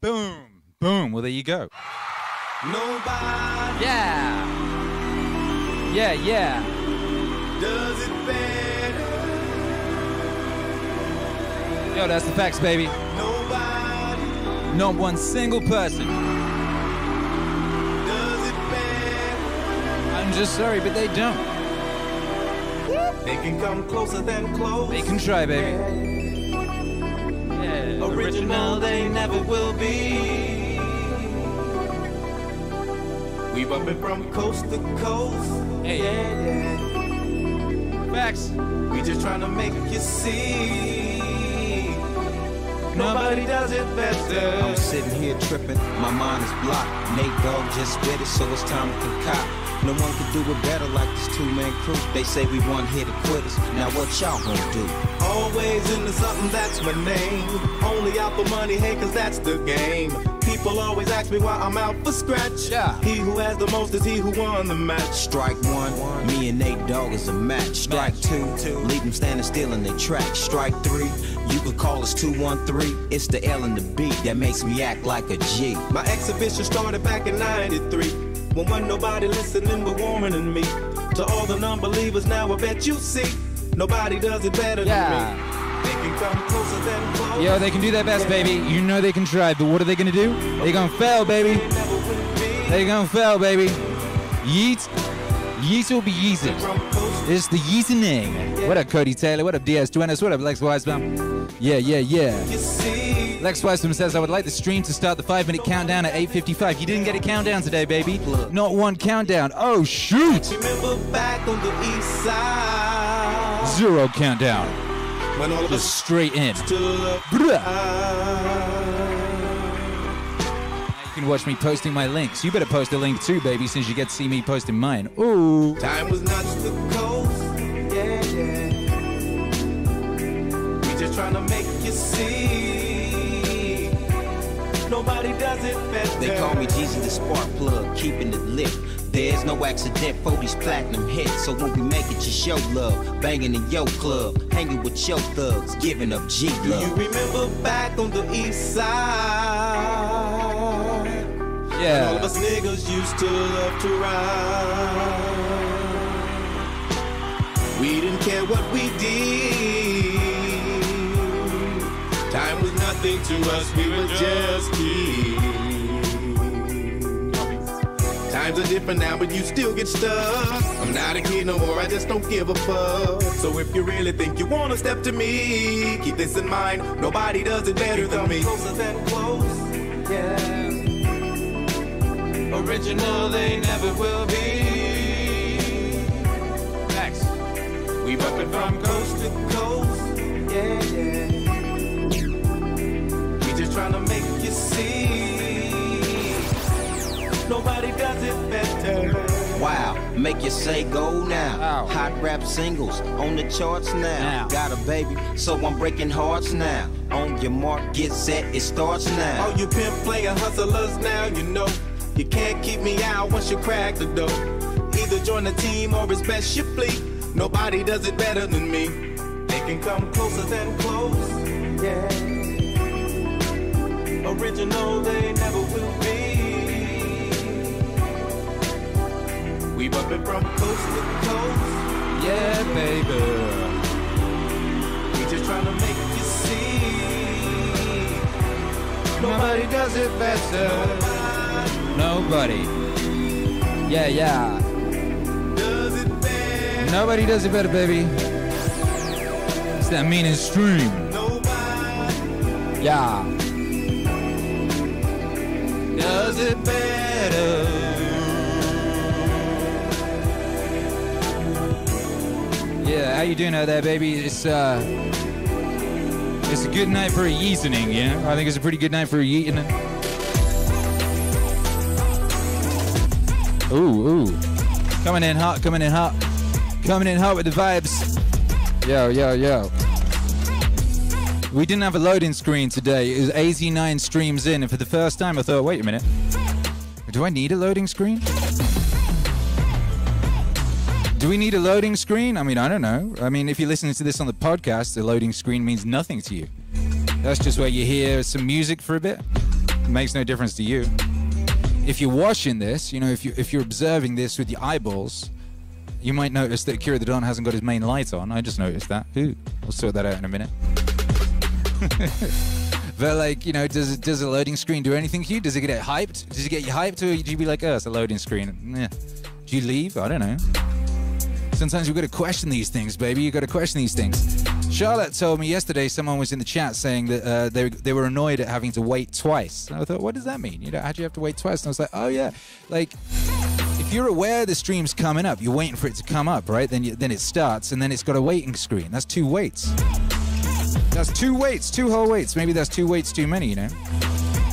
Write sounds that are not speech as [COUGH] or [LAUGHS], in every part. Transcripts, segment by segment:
Boom. Boom. Well, there you go. Nobody Yeah. Yeah, yeah. does it better. Yo, that's the facts, baby. Nobody Not one single person. does it better. I'm just sorry, but they don't. They can come closer than close. They can try, baby. Original, they never will be. We bumping from coast to coast. Hey. Yeah, yeah. Facts. We just trying to make you see. Nobody does it better. I'm sitting here tripping, my mind is blocked. Nate Dogg just did it, so it's time to concoct. No one can do it better like this two-man crew. They say we one hit the quitters. Now what y'all gonna do? Always into something, that's my name. Only out for money, hey, cause that's the game. People always ask me why I'm out for scratch. Yeah. He who has the most is he who won the match. Strike one, me and Nate Dogg is a match. Strike two, two. leave them standing still in their track. Strike three, you could call us 213. It's the L and the B that makes me act like a G. My exhibition started back in 93. When wasn't nobody listening but than me. To all the non-believers now I bet you see. Nobody does it better Yeah. than me. Yo, they can do their best, baby. You know they can try, but what are they gonna do? They gonna fail, baby. They never will be. They gonna fail, baby. Yeet. Yeet will be yeeted. It's the yeetening. What up, Cody Taylor? What up, DS Duenas? What up, Lex Wiseman? Yeah, yeah, yeah. Lex Wiseman says, I would like the stream to start the five minute countdown at 8.55. You didn't get a countdown today, baby. Not one countdown. Oh, shoot. Remember back on the east side. Zero countdown. Just straight in. stood up. Bruh. You can watch me posting my links. You better post a link too, baby, since you get to see me posting mine. Ooh. Time was not the coast. Yeah, yeah. We just trying to make you see. Nobody does it better. They call me Jeezy the spark plug, keeping it lit. There's no accident for these platinum hits. So when we make it, you show love. Banging in your club, hanging with your thugs, giving up G love. Do you remember back on the east side? Yeah All of us niggas used to love to ride. We didn't care what we did. Time was nothing to us, we were just kids. Times are different now, but you still get stuck. I'm not a kid no more, I just don't give a fuck. So if you really think you wanna step to me, keep this in mind. Nobody does it better than me. Closer than close, yeah. Original, they never will be. Facts. We bumpin' from coast to coast, yeah, yeah. We just tryna make you see. Nobody does it better. Wow, make you say go now. Wow. Hot rap singles on the charts now. Now. Got a baby, so I'm breaking hearts now. On your mark, get set, it starts now. All you pimp player hustlers now, you know. You can't keep me out once you crack the door. Either join the team or it's best you flee. Nobody does it better than me. They can come closer than close. Yeah. Original, they never will be. We bumpin' from coast to coast. Yeah, baby. We just tryna make you see. Nobody does it better. Nobody. Yeah, yeah. Does it better. Nobody does it better, baby. It's that meaning stream. Nobody Yeah. does it better. Yeah, how you doing out there, baby? It's uh, it's a good night for a yeetening, you know? I think it's a pretty good night for a yeetening. Ooh, ooh. Coming in hot, coming in hot. Coming in hot with the vibes. Yo, yo, yo. We didn't have a loading screen today. It was 89 streams in, and for the first time I thought, wait a minute. Do I need a loading screen? Do we need a loading screen? I mean, I don't know. I mean, if you're listening to this on the podcast, the loading screen means nothing to you. That's just where you hear some music for a bit. It makes no difference to you. If you're watching this, you know, if you if you're observing this with your eyeballs, you might notice that Akira the Don hasn't got his main light on. I just noticed that. Ooh, I'll sort that out in a minute. [LAUGHS] but like, you know, does does a loading screen do anything to you? Does it get hyped? Does it get you hyped, or do you be like, oh, it's a loading screen? Yeah. Do you leave? I don't know. Sometimes you've got to question these things, baby. You've got to question these things. Charlotte told me yesterday someone was in the chat saying that uh, they, they were annoyed at having to wait twice. And I thought, what does that mean? You know, how do you have to wait twice? And I was like, oh, yeah. Like, if you're aware the stream's coming up, you're waiting for it to come up, right? Then, you, then it starts, and then it's got a waiting screen. That's two waits. That's two waits, two whole waits. Maybe that's two waits too many, you know?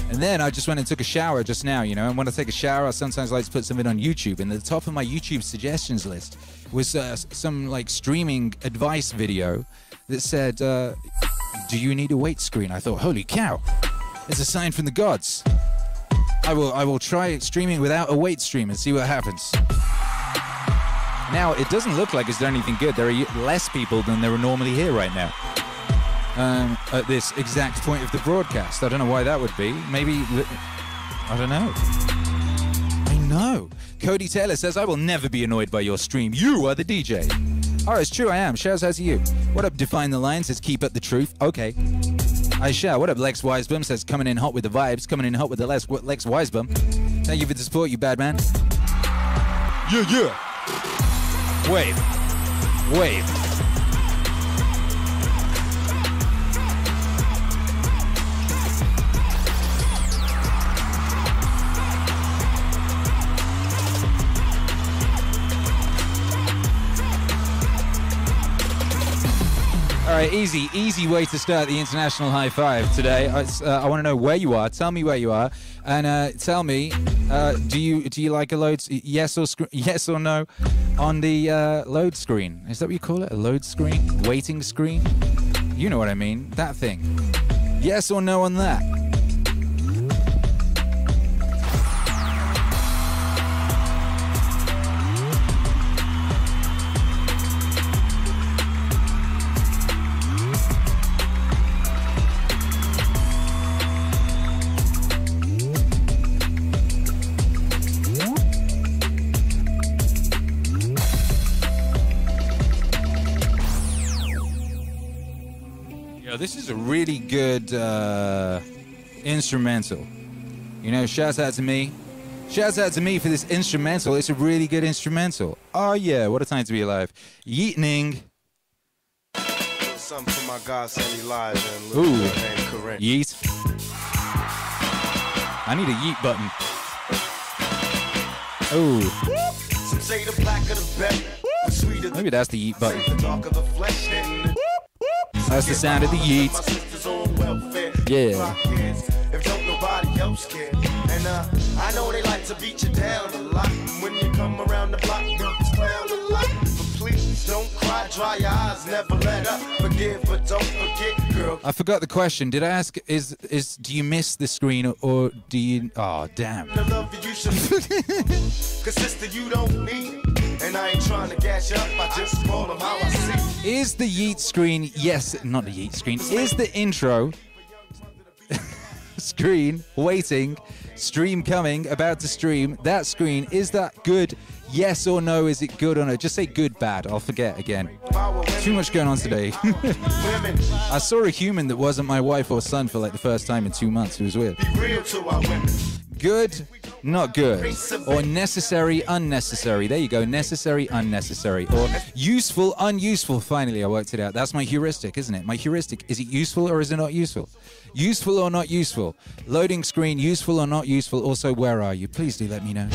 And then I just went and took a shower just now, you know. And when I take a shower, I sometimes like to put something on YouTube. And the top of my YouTube suggestions list was uh, some like streaming advice video that said, uh, "Do you need a wait screen?" I thought, "Holy cow! It's a sign from the gods." I will I will try streaming without a wait stream and see what happens. Now it doesn't look like it's done anything good. There are less people than there are normally here right now. Um, at this exact point of the broadcast. I don't know why that would be. Maybe I don't know. I know. Cody Taylor says, I will never be annoyed by your stream. You are the DJ. Oh, it's true, I am. Shaz, how's you? What up, Define the Line says, keep up the truth. Okay. I shall. What up, Lex Wisebum says, coming in hot with the vibes, coming in hot with the Lex, Lex Wisebum. Thank you for the support, you bad man. Yeah, yeah. Wave. Wave. Right, easy, easy way to start the international high five today. Uh, I want to know where you are. Tell me where you are, and uh, tell me, uh, do you do you like a load? Yes or [LAUGHS] yes or no on the uh, load screen? Is that what you call it? A load screen, waiting screen? You know what I mean? That thing. Yes or no on that? This is a really good uh, instrumental. You know, shouts out to me. Shouts out to me for this instrumental. It's a really good instrumental. Oh yeah, what a time to be alive. Yeetning. Something for my godson Elijah and Ooh. Yeet. I need a yeet button. Oh. Maybe that's the yeet button. That's the sound of the Yeats. Yeah. If don't nobody else care. And uh, I know they like to beat you down a lot. When you come around the block, you clown a lot. But please don't cry, dry your eyes, never let up. Forgive, but don't forget, girl. I forgot the question. Did I ask? Is is do you miss the screen or do you? Oh damn. [LAUGHS] Cause sister, you don't need and I ain't trying to gash up, I just call them how I see. Is the Yeet screen, yes, not the Yeet screen, is the intro [LAUGHS] screen waiting, stream coming, about to stream, that screen, is that good? Yes or no, is it good or no? Just say good, bad. I'll forget again. Too much going on today. [LAUGHS] I saw a human that wasn't my wife or son for like the first time in two months. It was weird. Good, not good. Or necessary, unnecessary. There you go. Necessary, unnecessary. Or useful, unuseful. Finally, I worked it out. That's my heuristic, isn't it? My heuristic. Is it useful or is it not useful? Useful or not useful? Loading screen, useful or not useful? Also, where are you? Please do let me know.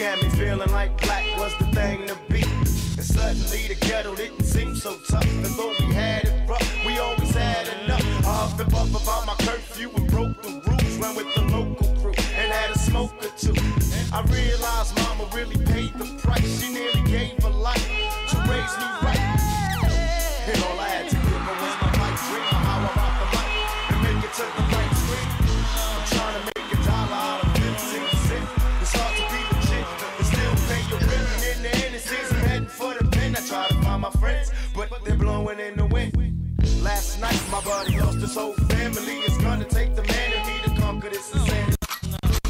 To me. Had me feeling like black was the thing to be. And suddenly the ghetto didn't seem so tough. And though we had it rough, we always had enough. I huffed and about my curfew and broke the rules. Ran with the local crew and had a smoke or two. I realized mama really paid the price. She nearly gave her my they're in the wind. Last night, my buddy lost his whole family. It's gonna take the man in me to conquer this insanity.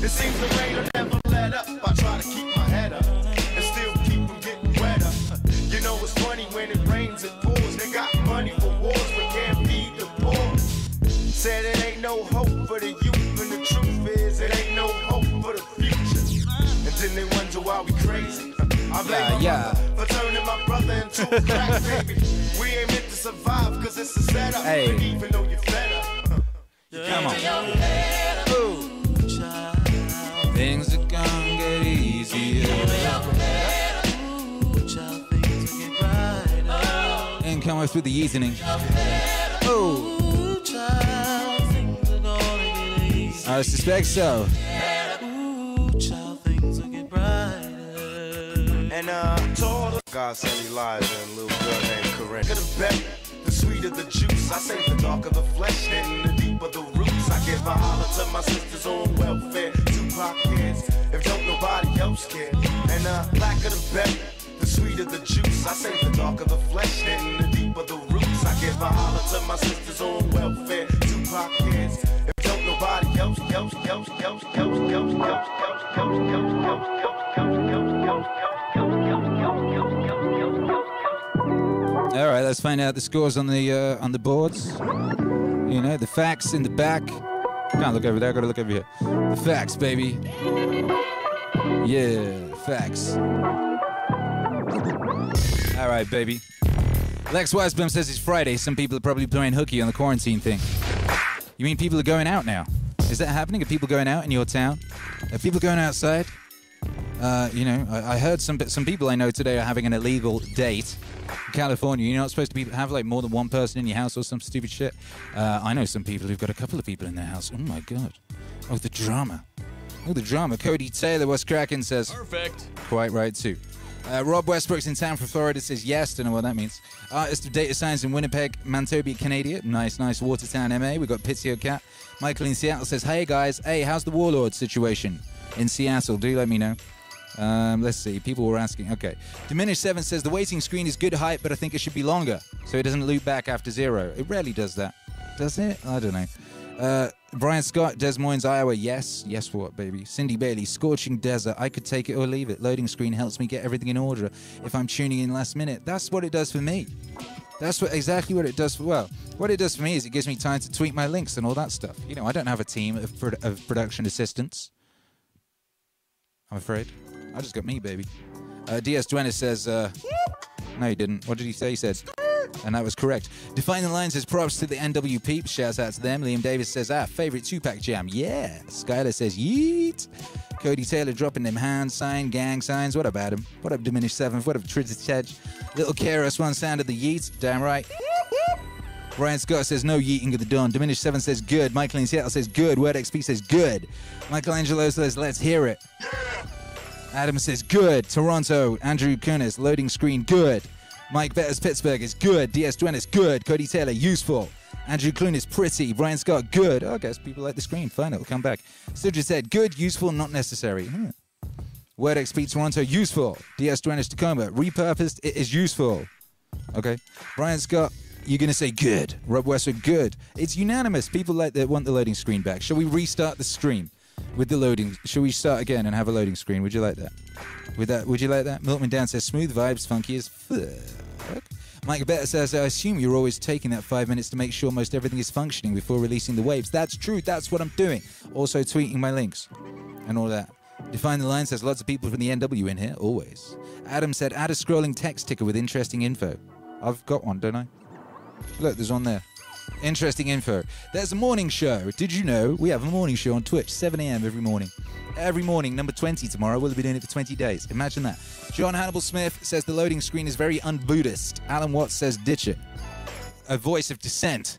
It seems the rain will never let up. I try to keep my head up and still keep from getting wetter. You know it's funny when it rains, it pours. They got money for wars, but can't feed the poor. Said it ain't no hope for the youth, and the truth is it ain't no hope for the future. And then they wonder why we crazy. I blame Yeah, yeah. for turning my brother into a crack [LAUGHS] baby. We ain't meant to survive, cause it's a setup. Hey. Even though you're fed up. Come on. Things are gonna get easier. And come up with the evening. Oh, I suspect so. And uh, told God sent Elijah and a little girl named Corinne. Could have bet the sweeter the juice. I say the darker the flesh, then the deeper the roots. I give a holler to my sisters on welfare. Tupac kids, if don't nobody else care. And uh, of the better, the sweeter the juice. I say the darker the flesh, then the deeper the roots. I give a holler to my sisters on welfare. Tupac kids, if don't nobody else, else, else, else, else, else, else, else, else, else, else, else, else, else, All right, let's find out the scores on the uh, on the boards. You know, the facts in the back. Can't look over there. Got to look over here. The facts, baby. Yeah, facts. All right, baby. Lex Weisbaum says it's Friday. Some people are probably playing hooky on the quarantine thing. You mean people are going out now? Is that happening? Are people going out in your town? Are people going outside? Uh, you know, I, I heard some some people I know today are having an illegal date California. You're not supposed to be have like more than one person in your house or some stupid shit. Uh, I know some people who've got a couple of people in their house. Oh my god! Oh the drama! Oh the drama! Cody Taylor, what's cracking? Says Perfect. quite right too. Uh, Rob Westbrook's in town from Florida says yes. Don't know what that means. Artist of data science in Winnipeg, Manitoba, Canada. Nice, nice. Watertown, MA. We've got Pizio Cat. Michael in Seattle says, "Hey guys, hey, how's the Warlord situation in Seattle? Do let me know." Um, let's see. People were asking. Okay. Diminished Seven says the waiting screen is good height, but I think it should be longer so it doesn't loop back after zero. It rarely does that. Does it? I don't know. Uh, Brian Scott, Des Moines, Iowa. Yes. Yes, what, baby? Cindy Bailey, Scorching Desert. I could take it or leave it. Loading screen helps me get everything in order if I'm tuning in last minute. That's what it does for me. That's what exactly what it does for. Well, what it does for me is it gives me time to tweet my links and all that stuff. You know, I don't have a team of, of production assistants. I'm afraid. I just got me, baby. Uh, DS Duenas says, uh, no, he didn't. What did he say? He said, and that was correct. Define the Line says, props to the NW peeps. Shouts out to them. Liam Davis says, ah, favorite Tupac jam. Yeah. Skylar says, yeet. Cody Taylor dropping them hand sign, gang signs. What about him? What up, Diminished Seventh? What up, Tridge? Little Keras one sound of the yeet. Damn right. Ryan Scott says no yeeting of the dawn. Diminished Seven says good. Michael in Seattle says good. Word XP says good. Michelangelo says let's hear it. Adam says good. Toronto. Andrew Kunis loading screen good. Mike Betters Pittsburgh is good. DS Duenas good. Cody Taylor useful. Andrew Clunis pretty. Brian Scott good. Oh, I guess people like the screen. Fine, it'll come back. Sidra said good, useful, not necessary. Hmm. Word XP Toronto useful. DS Duenas Tacoma repurposed. It is useful. Okay. Brian Scott, you're gonna say good. Rob Westwood, good. It's unanimous. People like that want the loading screen back. Shall we restart the stream with the loading? Shall we start again and have a loading screen? Would you like that? With that, would you like that? Milkman Dan says smooth vibes, funky as fuck. Mike Better says, I assume you're always taking that five minutes to make sure most everything is functioning before releasing the waves. That's true. That's what I'm doing. Also tweeting my links and all that. Define the line says lots of people from the NW in here, always. Adam said, add a scrolling text ticker with interesting info. I've got one, don't I? Look, there's one there. Interesting info. There's a morning show. Did you know we have a morning show on Twitch, 7 a.m. every morning? Every morning, number 20 tomorrow. We'll be doing it for 20 days. Imagine that. John Hannibal Smith says the loading screen is very un-Buddhist. Alan Watts says ditch it. A voice of dissent.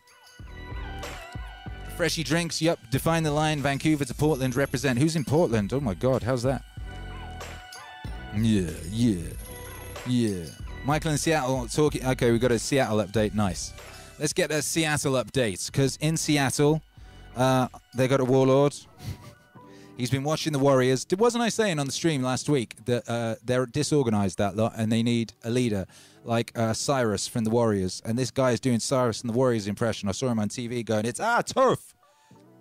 Freshy drinks. Yep. Define the line. Vancouver to Portland. Represent. Who's in Portland? Oh my God. How's that? Yeah. Yeah. Yeah. Michael in Seattle talking. Okay, we got a Seattle update. Nice. Let's get a Seattle update because in Seattle, uh, they got a warlord. [LAUGHS] He's been watching the Warriors. Wasn't I saying on the stream last week that uh, they're disorganized that lot and they need a leader like uh, Cyrus from the Warriors? And this guy is doing Cyrus and the Warriors impression. I saw him on TV going, "It's our turf."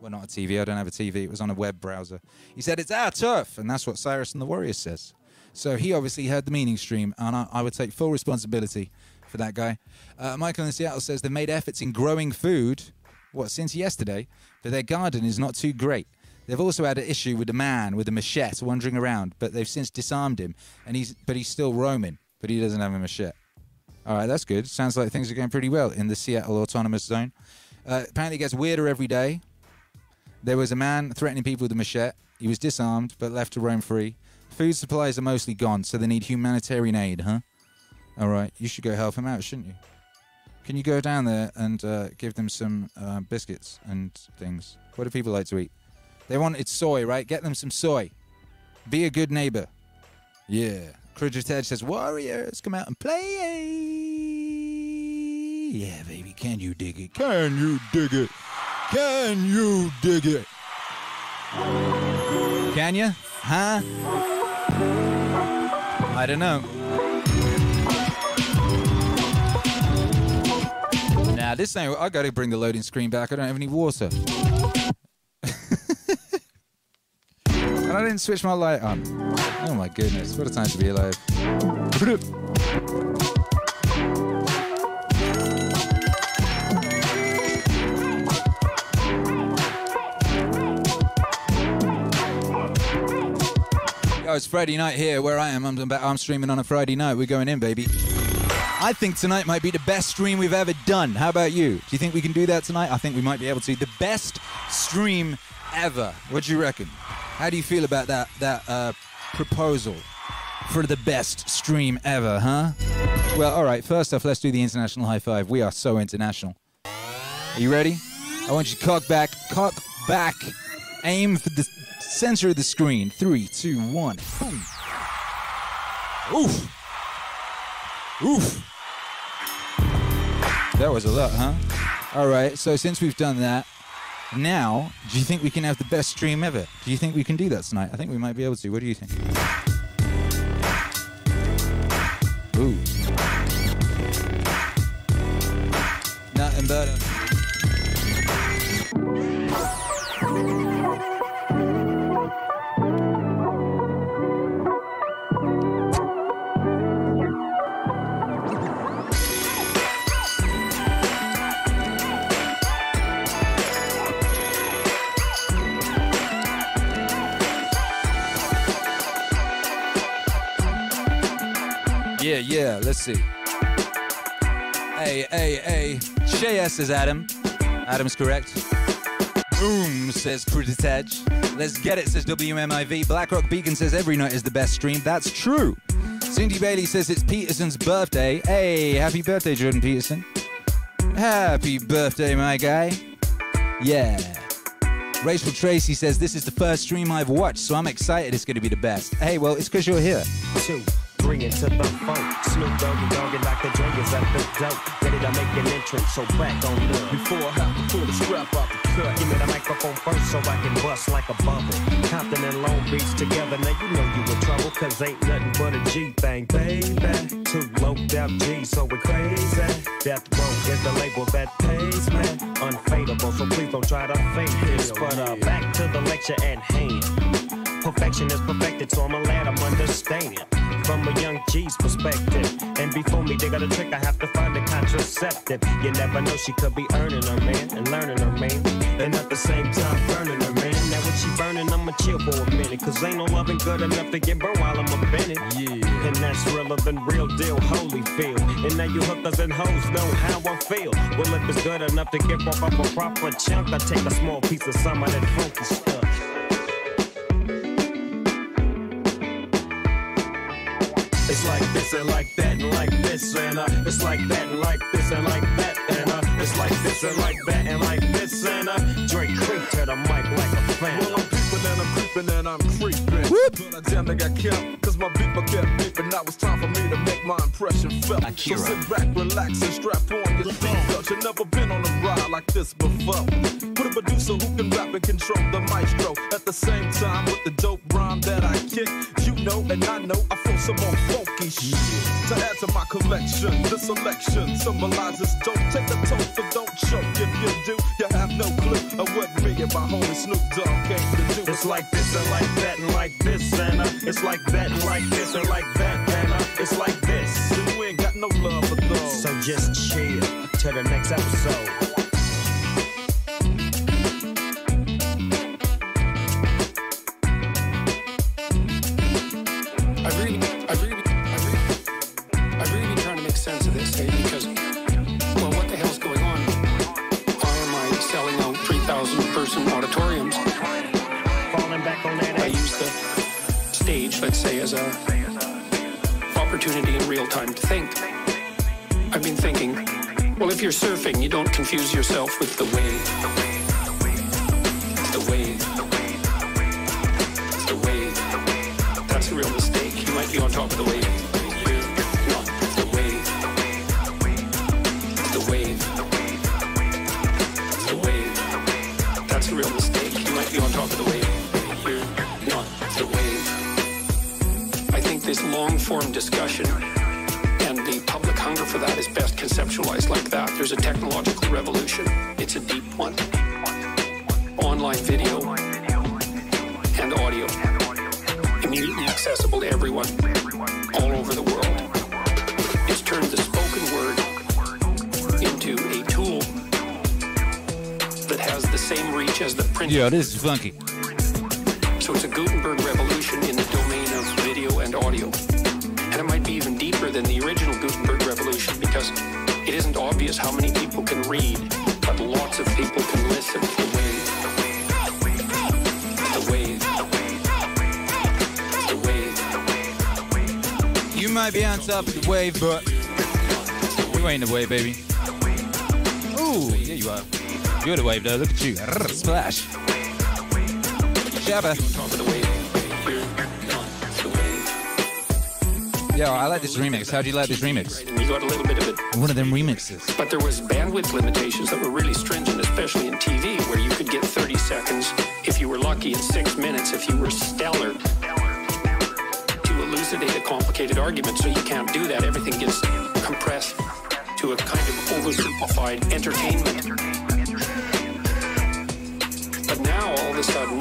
Well, not a TV. I don't have a TV. It was on a web browser. He said, "It's our turf," and that's what Cyrus and the Warriors says. So he obviously heard the meaning stream, and I, I would take full responsibility for that guy. Uh, Michael in Seattle says they've made efforts in growing food, what, since yesterday, but their garden is not too great. They've also had an issue with a man with a machete wandering around, but they've since disarmed him, and he's but he's still roaming, but he doesn't have a machete. All right, that's good. Sounds like things are going pretty well in the Seattle Autonomous Zone. Uh, apparently, it gets weirder every day. There was a man threatening people with a machete. He was disarmed, but left to roam free. Food supplies are mostly gone, so they need humanitarian aid, huh? All right, you should go help him out, shouldn't you? Can you go down there and uh, give them some uh, biscuits and things? What do people like to eat? They wanted soy, right? Get them some soy. Be a good neighbor. Yeah. Critter Ted says, Warriors, come out and play. Yeah, baby, can you dig it? Can you dig it? Can you dig it? Can you? Huh? I don't know. Nah, this ain't. I gotta bring the loading screen back. I don't have any water. [LAUGHS] and I didn't switch my light on. Oh my goodness, what a time to be alive. Yo, it's Friday night here where I am. I'm, I'm streaming on a Friday night. We're going in, baby. I think tonight might be the best stream we've ever done. How about you? Do you think we can do that tonight? I think we might be able to. The best stream ever. What do you reckon? How do you feel about that that uh, proposal for the best stream ever, huh? Well, all right. First off, let's do the international high five. We are so international. Are you ready? I want you to cock back, cock back, aim for the center of the screen. Three, two, one. Boom. Oof. Oof. That was a lot, huh? All right. So since we've done that, now, do you think we can have the best stream ever? Do you think we can do that tonight? I think we might be able to. What do you think? Ooh. Nothing better. Yeah, yeah, let's see. Hey, hey, hey. Shay S says Adam. Adam's correct. Boom, says Crittitedge. Let's get it, says WMIV. Blackrock Beacon says every night is the best stream. That's true. Cindy Bailey says it's Peterson's birthday. Hey, happy birthday, Jordan Peterson. Happy birthday, my guy. Yeah. Rachel Tracy says this is the first stream I've watched, so I'm excited it's going to be the best. Hey, well, it's because you're here. two. Bring it to the funk. Snoop Doggy Dogg and Dr. Dre is at the dope. Ready to make an entrance, so back on up. Before I pull the strap off the cut. Give me the microphone first so I can bust like a bubble. Compton and Long Beach together, now you know you in trouble. Cause ain't nothing but a G thing, baby. Two low down G, so we're crazy. Death Row is the label that pays, man. Unfadable, so please don't try to fake this. But uh, back to the lecture at hand. Perfection is perfected, so I'm a lad, I'm understanding. From a young G's perspective. And before me, they got a trick, I have to find a contraceptive. You never know, she could be earning her man and learning her man. And at the same time, burning her man. Now when she burning, I'ma chill for a minute. Cause ain't no loving good enough to get burned while I'm a Bennett. Yeah. And that's realer than real deal, holy feel. And now you hookers and hoes know how I feel. Well, if it's good enough to get off up a proper chunk, I take a small piece of some of that funky stuff. It's like this and like that and like this and uh, it's like that and like this and like that and uh, it's like this and like that and like this and uh, Dre creep to the mic like a fan. Well, creeping and I'm creeping and I'm creeping. Whoop. But I damn near got killed, cause my beeper kept beeping. Now it's time for me to make my impression felt. So sit back, relax, and strap on your seatbelt. You've never been on a ride like this before. Put a producer who can rap and control the maestro. At the same time, with the dope rhyme that I kick, you know and I know I feel some more funky shit. To add to my collection, the selection symbolizes don't take a toast, but don't choke. If you do, you have no clue of what me and my homie Snoop Dogg came to do. It's like this and like that and like this and uh, it's like that and like this and like that and uh, it's like this. And we ain't got no love for those. So just chill till the next episode. Let's say, as a opportunity in real time to think. I've been thinking, well, if you're surfing, you don't confuse yourself with the wave. The wave. The wave. That's a real mistake. You might be on top of the wave. The wave. The wave. The wave. That's a real mistake. You might be on top of the wave. Wave. I think this long form discussion and the public hunger for that is best conceptualized like that. There's a technological revolution. It's a deep one. Online video and audio. Immediately accessible to everyone all over the world. It's turned the spoken word into a tool that has the same reach as the print. Yo, this is funky. So it's a Gutenberg revolution in the domain of video and audio. And it might be even deeper than the original Gutenberg revolution because it isn't obvious how many people can read, but lots of people can listen. The wave. The wave. The wave. You might be on top of the wave, but you ain't the wave, baby. Ooh, yeah, you are. You're the wave, though. Look at you. Splash. Shabba. Yo, I like this remix. How do you like this remix? You got a little bit of it One of them remixes. But there was bandwidth limitations that were really stringent, especially in TV, where you could get 30 seconds if you were lucky, and six minutes if you were stellar to elucidate a complicated argument. So you can't do that. Everything gets compressed to a kind of oversimplified entertainment. But now, all of a sudden,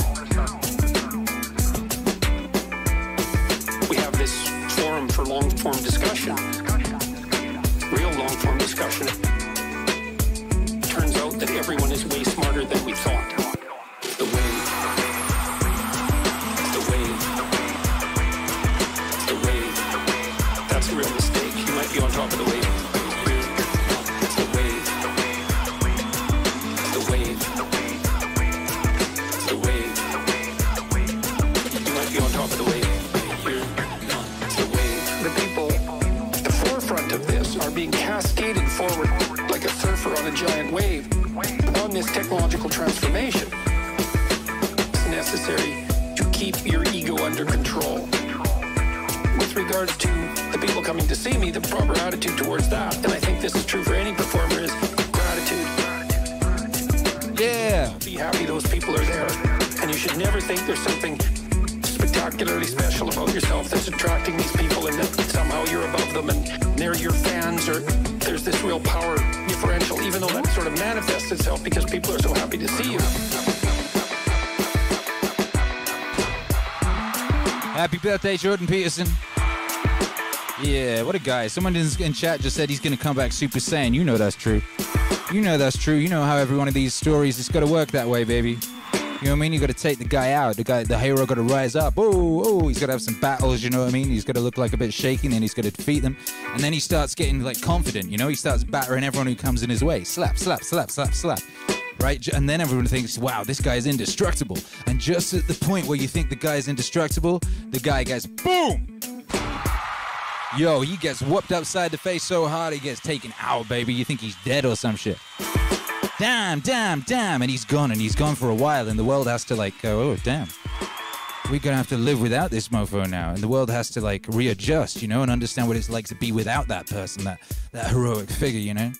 we have this forum for long form discussion real long form discussion. Turns out that everyone is way smarter than we thought. Giant wave on this technological transformation. It's necessary to keep your ego under control. With regards to the people coming to see me, the proper attitude towards that, and I think this is true for any performer, is gratitude. Yeah. Be happy those people are there. And you should never think there's something spectacularly special about yourself that's attracting these people and that somehow you're above them and they're your fans or there's this real power differential, even though that sort of manifests itself because people are so happy to see you. Happy birthday, Jordan Peterson. Yeah, what a guy. Someone in, chat just said he's going to come back Super Saiyan. You know that's true. You know that's true. You know how every one of these stories, it's got to work that way, baby. You know what I mean? You got to take the guy out. The guy, the hero, got to rise up. Oh, oh, he's got to have some battles. You know what I mean? He's got to look like a bit shaky, and then he's got to defeat them, and then he starts getting like confident. You know, he starts battering everyone who comes in his way. Slap, slap, slap, slap, slap. Right, and then everyone thinks, "Wow, this guy is indestructible." And just at the point where you think the guy is indestructible, the guy goes boom. Yo, he gets whooped upside the face so hard he gets taken out, baby. You think he's dead or some shit. Damn, damn, damn, and he's gone, and he's gone for a while, and the world has to like go, oh, damn. We're gonna have to live without this mofo now, and the world has to like readjust, you know, and understand what it's like to be without that person, that that heroic figure, you know.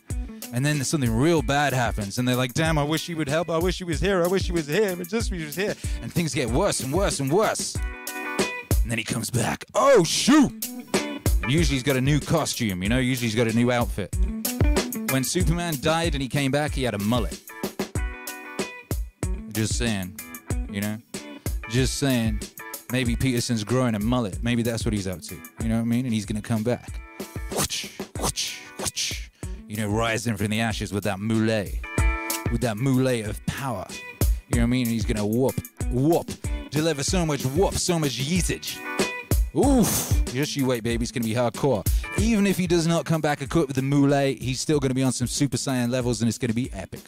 And then something real bad happens, and they're like, "Damn, I wish he would help. I wish he was here. I wish he was here. But just he was here." And things get worse and worse and worse. And then he comes back. Oh shoot! Usually he's got a new costume, you know. Usually he's got a new outfit. When Superman died and he came back, he had a mullet. Just saying, you know. Just saying. Maybe Peterson's growing a mullet. Maybe that's what he's up to. You know what I mean? And he's gonna come back. You know, rising from the ashes with that mullet. With that mullet of power. You know what I mean? And he's gonna whoop, whoop, deliver so much whoop, so much yeetage. Oof! Just you wait, baby. It's gonna be hardcore. Even if he does not come back equipped with the mullet, he's still gonna be on some Super Saiyan levels, and it's gonna be epic.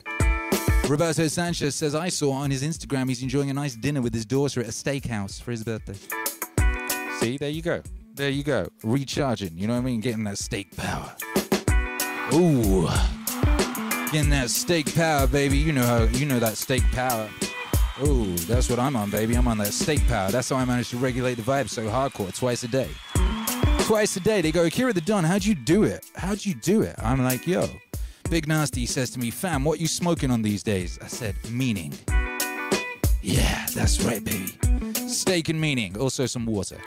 Roberto Sanchez says I saw on his Instagram he's enjoying a nice dinner with his daughter at a steakhouse for his birthday. See, there you go. There you go. Recharging, you know what I mean? Getting that steak power. Ooh. Getting that steak power, baby. You know how you know that steak power. Ooh, that's what I'm on, baby. I'm on that steak power. That's how I managed to regulate the vibe so hardcore twice a day. Twice a day. They go, Akira the Don, how'd you do it? How'd you do it? I'm like, yo, Big Nasty says to me, fam, what you smoking on these days? I said, meaning. Yeah, that's right, baby. Steak and meaning. Also some water.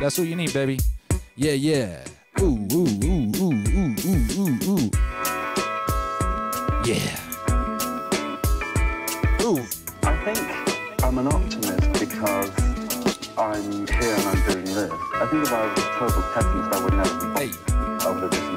That's all you need, baby. Yeah, yeah. Ooh, ooh, ooh, ooh, ooh, ooh, ooh, ooh. Yeah. Think if I was a total pessimist, I would never be. Hey. I would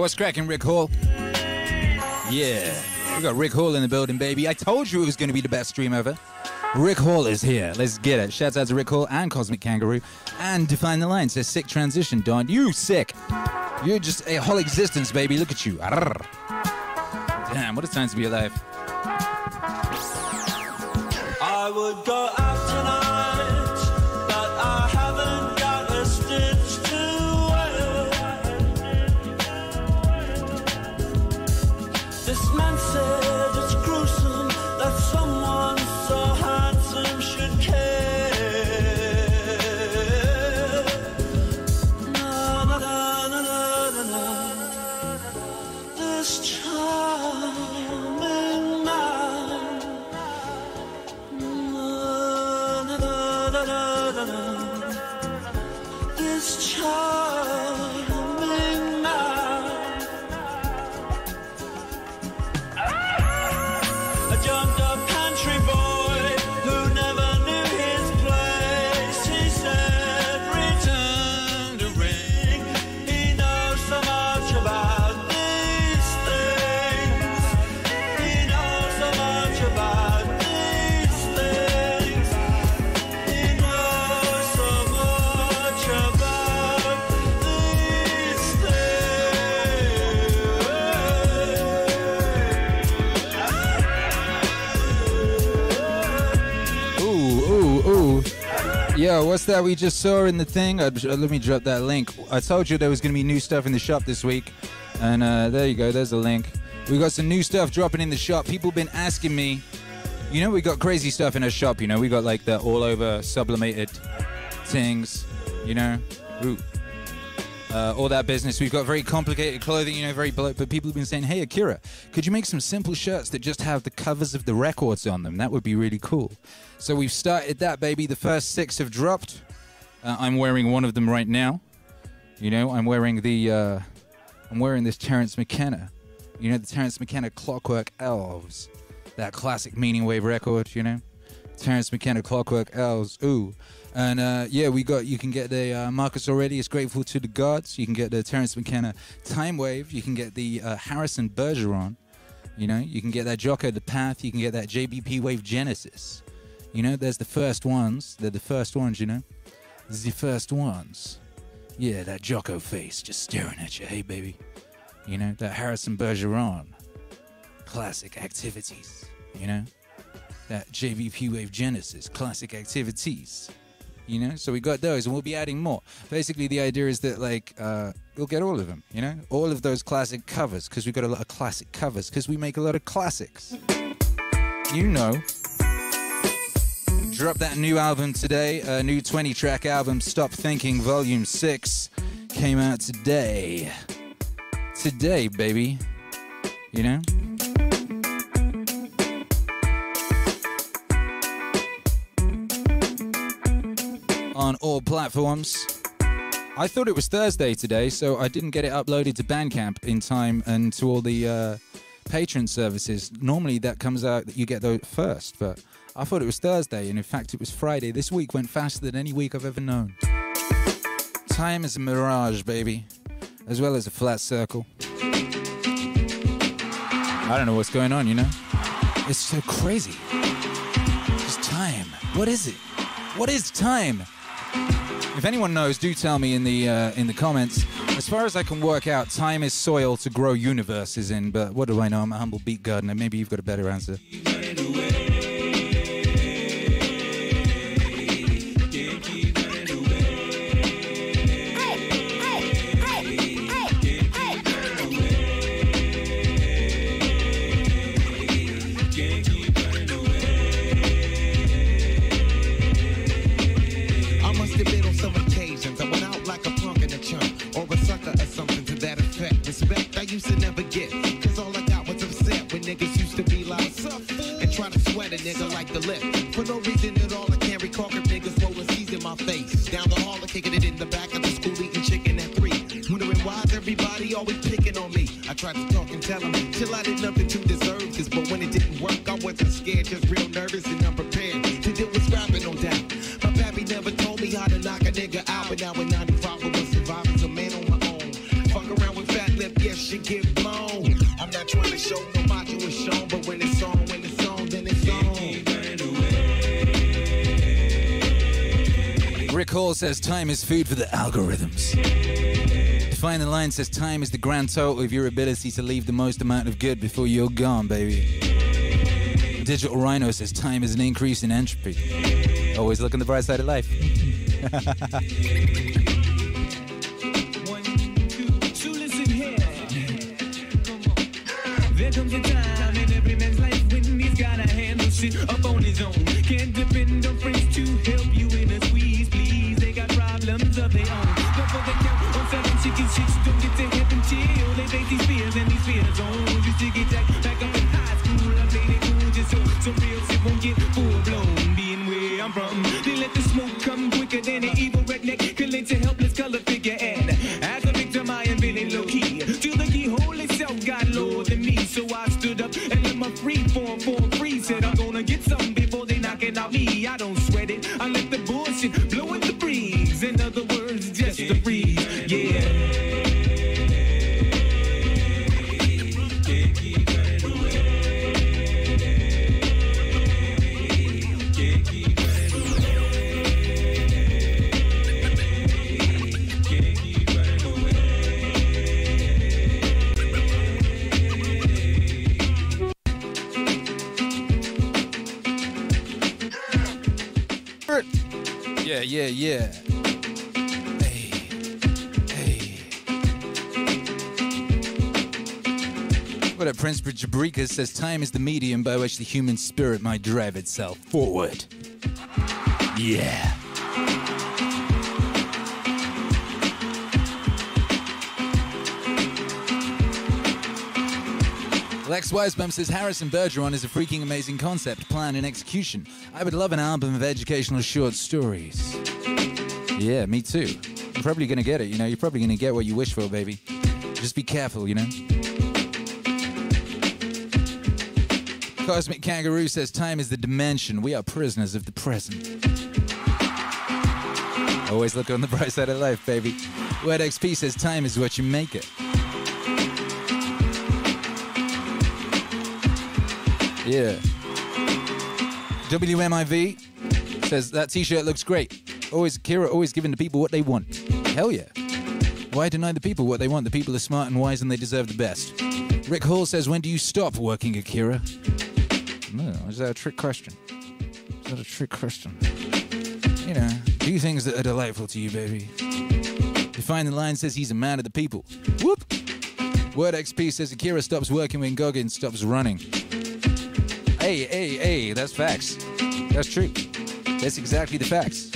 what's cracking, Rick Hall? Yeah, we got Rick Hall in the building, baby. I told you it was going to be the best stream ever. Rick Hall is here. Let's get it. Shouts out to Rick Hall and Cosmic Kangaroo. And Define the Line says, sick transition, Don. You sick. You're just a whole existence, baby. Look at you. Damn, what a time to be alive. I would go What's that we just saw in the thing? Uh, let me drop that link. I told you there was going to be new stuff in the shop this week. And uh, there you go, there's the link. We got some new stuff dropping in the shop. People been asking me, you know, we got crazy stuff in our shop, you know, we got like the all over sublimated things, you know, Ooh. Uh, all that business. We've got very complicated clothing, you know, very but people have been saying, "Hey, Akira, could you make some simple shirts that just have the covers of the records on them? That would be really cool." So we've started that, baby. The first six have dropped. Uh, I'm wearing one of them right now. You know, I'm wearing the, uh, I'm wearing this Terence McKenna. You know, the Terence McKenna Clockwork Elves, that classic Meaning Wave record. You know, Terence McKenna Clockwork Elves. Ooh. And uh, yeah, we got you can get the uh, Marcus Aurelius grateful to the gods. You can get the Terence McKenna Time Wave. You can get the uh, Harrison Bergeron. You know, you can get that Jocko the Path. You can get that JBP Wave Genesis. You know, there's the first ones. They're the first ones. You know, the first ones. Yeah, that Jocko face just staring at you. Hey, baby. You know that Harrison Bergeron. Classic activities. You know that JBP Wave Genesis. Classic activities. You know so we got those and we'll be adding more. Basically the idea is that like uh, you'll get all of them you know? All of those classic covers because we've got a lot of classic covers because we make a lot of classics. You know. Drop that new album today a new 20 track album stop thinking volume 6 came out today. Today baby. You know on all platforms. I thought it was Thursday today, so I didn't get it uploaded to Bandcamp in time and to all the uh, patron services. Normally that comes out that you get those first, but I thought it was Thursday, and in fact it was Friday. This week went faster than any week I've ever known. Time is a mirage, baby, as well as a flat circle. I don't know what's going on, you know? It's so crazy. Just time. What is it? What is time? If anyone knows, do tell me in the uh, in the comments. As far as I can work out, time is soil to grow universes in. But what do I know? I'm a humble beat gardener. Maybe you've got a better answer. Used to never get. Cause all I got was upset when niggas used to be like, and try to sweat a nigga like the lip. For no reason at all, I can't recall if niggas rolling C's in my face. Down the hall, I'm kicking it in the back of the school, eating chicken at three. Wondering why's everybody always picking on me. I tried to talk and tell them, chill, I did nothing Hall says time is food for the algorithms. Define the line says time is the grand total of your ability to leave the most amount of good before you're gone, baby. Digital Rhino says time is an increase in entropy. Always look on the bright side of life. [LAUGHS] So listen here. There comes a time in every man's life when he's gotta handle shit up on his own. Can't depend on friends these fears and these fears on. Used to get back, back in high school. I played it cool just so some real shit won't get full Yeah, yeah, hey. What up, Prince Jabrika says time is the medium by which the human spirit might drive itself forward. Yeah. Lex Weisbaum says Harrison Bergeron is a freaking amazing concept, plan, and execution. I would love an album of educational short stories. Yeah, me too. You're probably gonna get it, you know. You're probably gonna get what you wish for, baby. Just be careful, you know. Cosmic Kangaroo says time is the dimension. We are prisoners of the present. Always look on the bright side of life, baby. Word XP says time is what you make it. Yeah. WMIV says that t-shirt looks great. Always Kira always giving the people what they want. Hell yeah. Why deny the people what they want? The people are smart and wise and they deserve the best. Rick Hall says, when do you stop working, Akira? No, is that a trick question? Is that a trick question? You know, do things that are delightful to you, baby. Define the line says he's a man of the people. Whoop! Word XP says Akira stops working when Goggins stops running. Hey, hey, hey, that's facts. That's true. That's exactly the facts.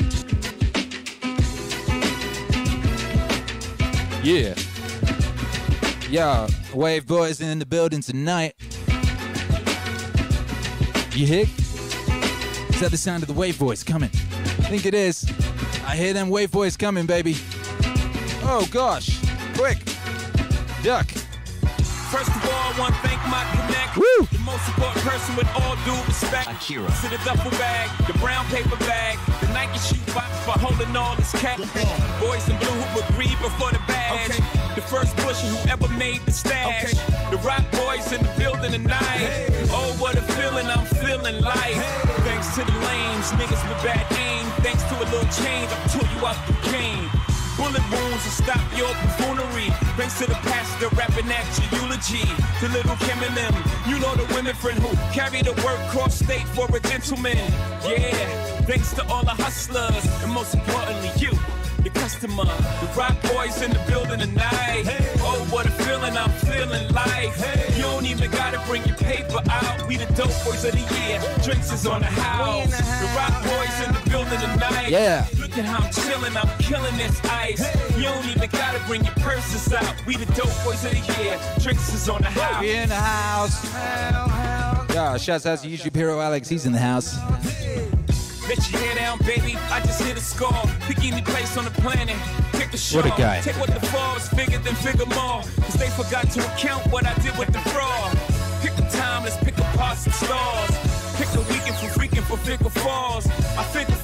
Yeah. Yeah, Wave Boys in the building tonight. You hear? Is that the sound of the Wave Boys coming? I think it is. I hear them Wave Boys coming, baby. Oh gosh. Quick. Duck. First of all, I want to thank my connect. Woo! The most important person with all due respect. Akira. To the duffel bag, the brown paper bag, the Nike shoe box for holding all this cash. Boys in blue who would grieve before the badge. The first busher who ever made the stash. The Roc Boys in the building tonight. Oh, what a feeling I'm feeling like. Thanks to the lanes, niggas with bad aim. Thanks to a little change, I tore you out the game. Bullet wounds will stop your buffoonery. Thanks to the pastor rapping at your eulogy. To little Kim and them, you know the women friend who carry the work cross state for a gentleman. Yeah, thanks to all the hustlers, and most importantly, you. The customer, the Roc Boys in the building tonight. Oh, what a feeling I'm feeling like. You don't even gotta bring your paper out. We the dope boys of the year. Drinks is on the house. The Roc Boys in the building tonight. Yeah. Look at how I'm chilling, I'm killing this ice. You don't even gotta bring your purses out. We the dope boys of the year. Drinks is on the house. We in the house. Yeah, shouts out to YouTube hero Alex. He's in the house. Let your hair down, baby. I just hit a score. Pick any place on the planet. Pick the show. What a guy. Take what the falls, bigger than figure more. Cause they forgot to account what I did with the fraud. Pick the time, let's pick apart some stars. Pick the weekend for freaking for figure falls. I figure frauds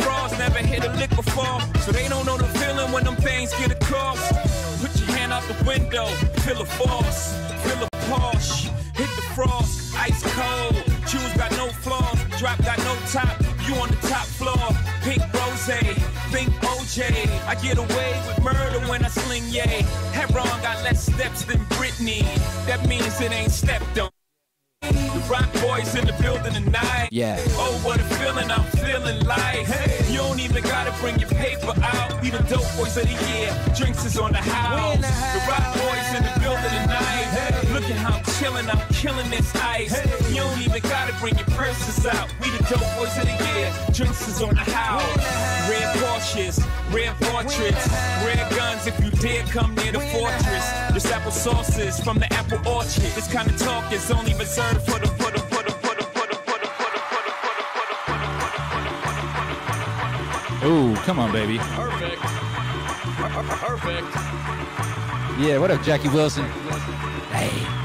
never hit a lick before. So they don't know the feeling when them things get across. Put your hand out the window, feel a force, feel a Porsche. Hit the frost, ice cold. Shoes got no flaws, drop got no top. You on the top floor, pink rose, pink OJ. I get away with murder when I sling yay. Heron got less steps than Britney. That means it ain't stepped on. The Roc Boys in the building tonight. Yeah. Oh, what a feeling I'm feeling like. You don't even gotta bring your paper out. We the dope boys of the year. Drinks is on the house. The Roc Boys in the building tonight. Look at how I'm chilling, I'm killing this ice. You don't even gotta bring your purses out. We the dope boys of the year. Drinks is on the house. Red Porsches, red portraits, red guns if you dare come near the fortress. This apple sauces from the apple orchard. This kind of talk is only reserved for the for the for the for the for the for the for the for the for the for the for the for the Ooh, come on, baby. Perfect. Perfect. Yeah, what up, Jackie Wilson? Hey.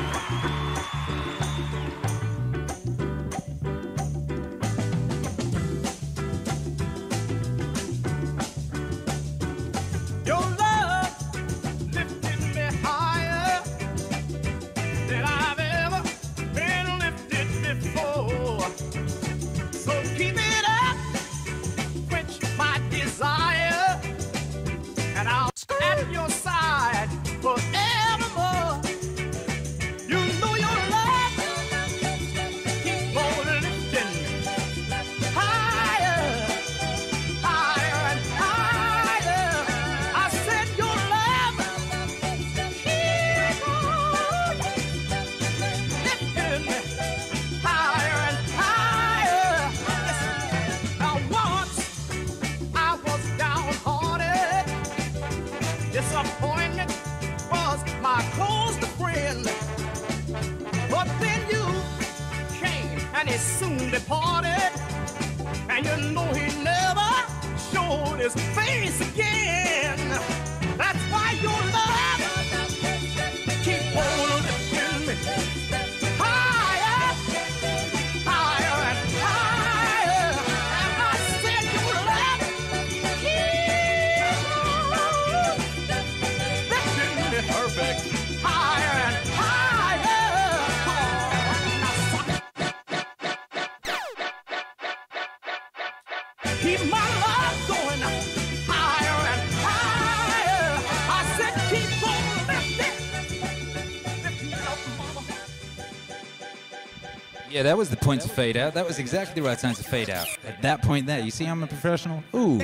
Point to fade out. That was exactly the right time to fade out. At that point there, you see I'm a professional? Ooh.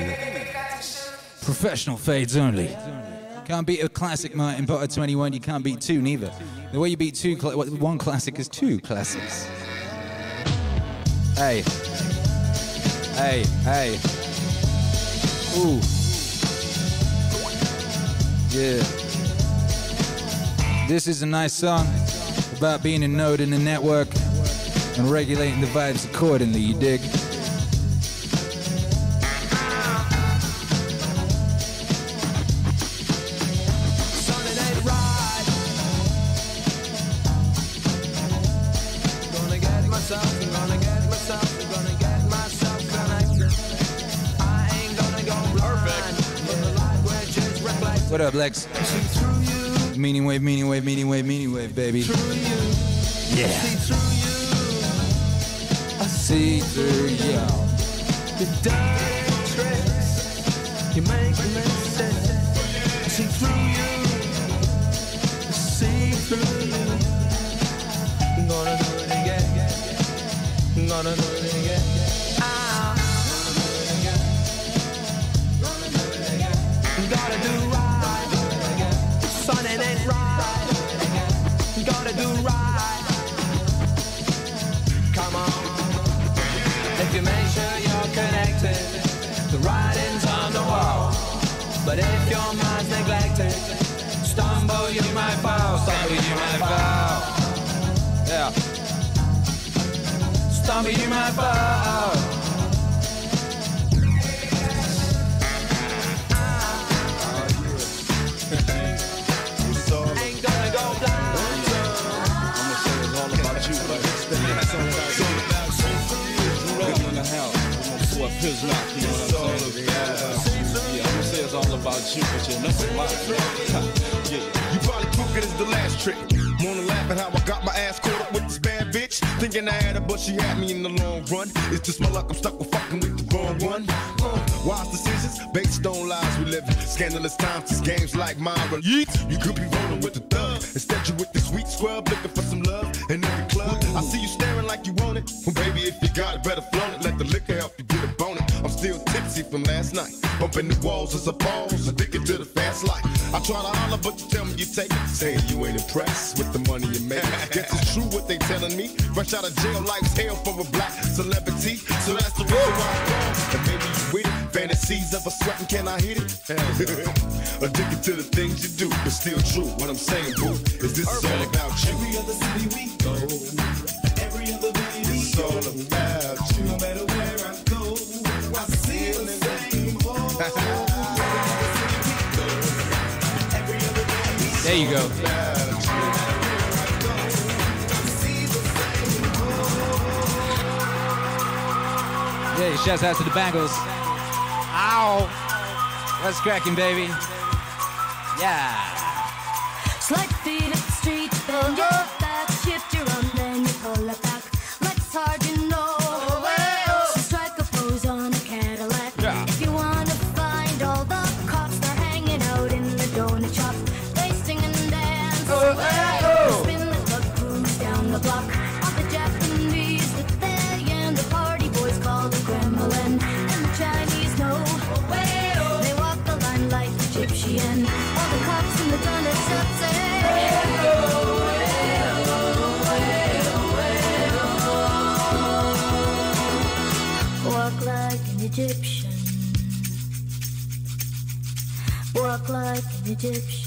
Professional fades only. Can't beat a classic Martin Potter 21, you can't beat two neither. The way you beat two, one classic is two classics. Hey. Hey, hey. Ooh. Yeah. This is a nice song about being a node in the network and regulating the vibes accordingly, you dig? Sunday night ride. Gonna get myself, I'm gonna get myself, I'm gonna get myself connected. I ain't gonna go blind. But the light which is reflected. What up, Lex? Meaning wave, meaning wave, meaning wave, meaning wave, baby. Yeah. See through you. The dirty tricks you make me. See through you. See through you. I'm gonna do it again. I'm gonna do it again. Rolling in the house. I'm gonna swap his knock, you know what I'm saying? Yeah, I'ma say it's all about you, but you're nothing mine. Yeah. You probably took it as the last trick. Wanna laugh at how I got my ass Thinking I had her, but she had me in the long run. It's just my luck, I'm stuck with fucking with the wrong one. Uh, wise decisions based on lies we live in. Scandalous times, these games like mine. Yeet. You could be rolling with the thug. Instead, you with the sweet scrub looking for some love in every club. I see you staring like you want it. Well, baby, if you got it, better flaunt it. Let the liquor help you get a bonus. I'm still tipsy from last night. Bumping the walls as a pause, addicted to the fast life. I try to holler, but you tell me you take it. Saying you ain't impressed with the money you make. Guess it's true what they telling me. Fresh out of jail, life's hell for a black celebrity. So that's the reason why I'm. And maybe you with it. Fantasies of a sweating, can I hit it? [LAUGHS] Addicted to the things you do, but still true. What I'm saying, boo, is this is all about you. Every other city we go, every other baby It's all about you. No matter where I go, I see the same [LAUGHS] There you go. Yeah, shouts out to the Bangles. Ow! What's cracking, baby? Yeah. Up street, like an Egyptian.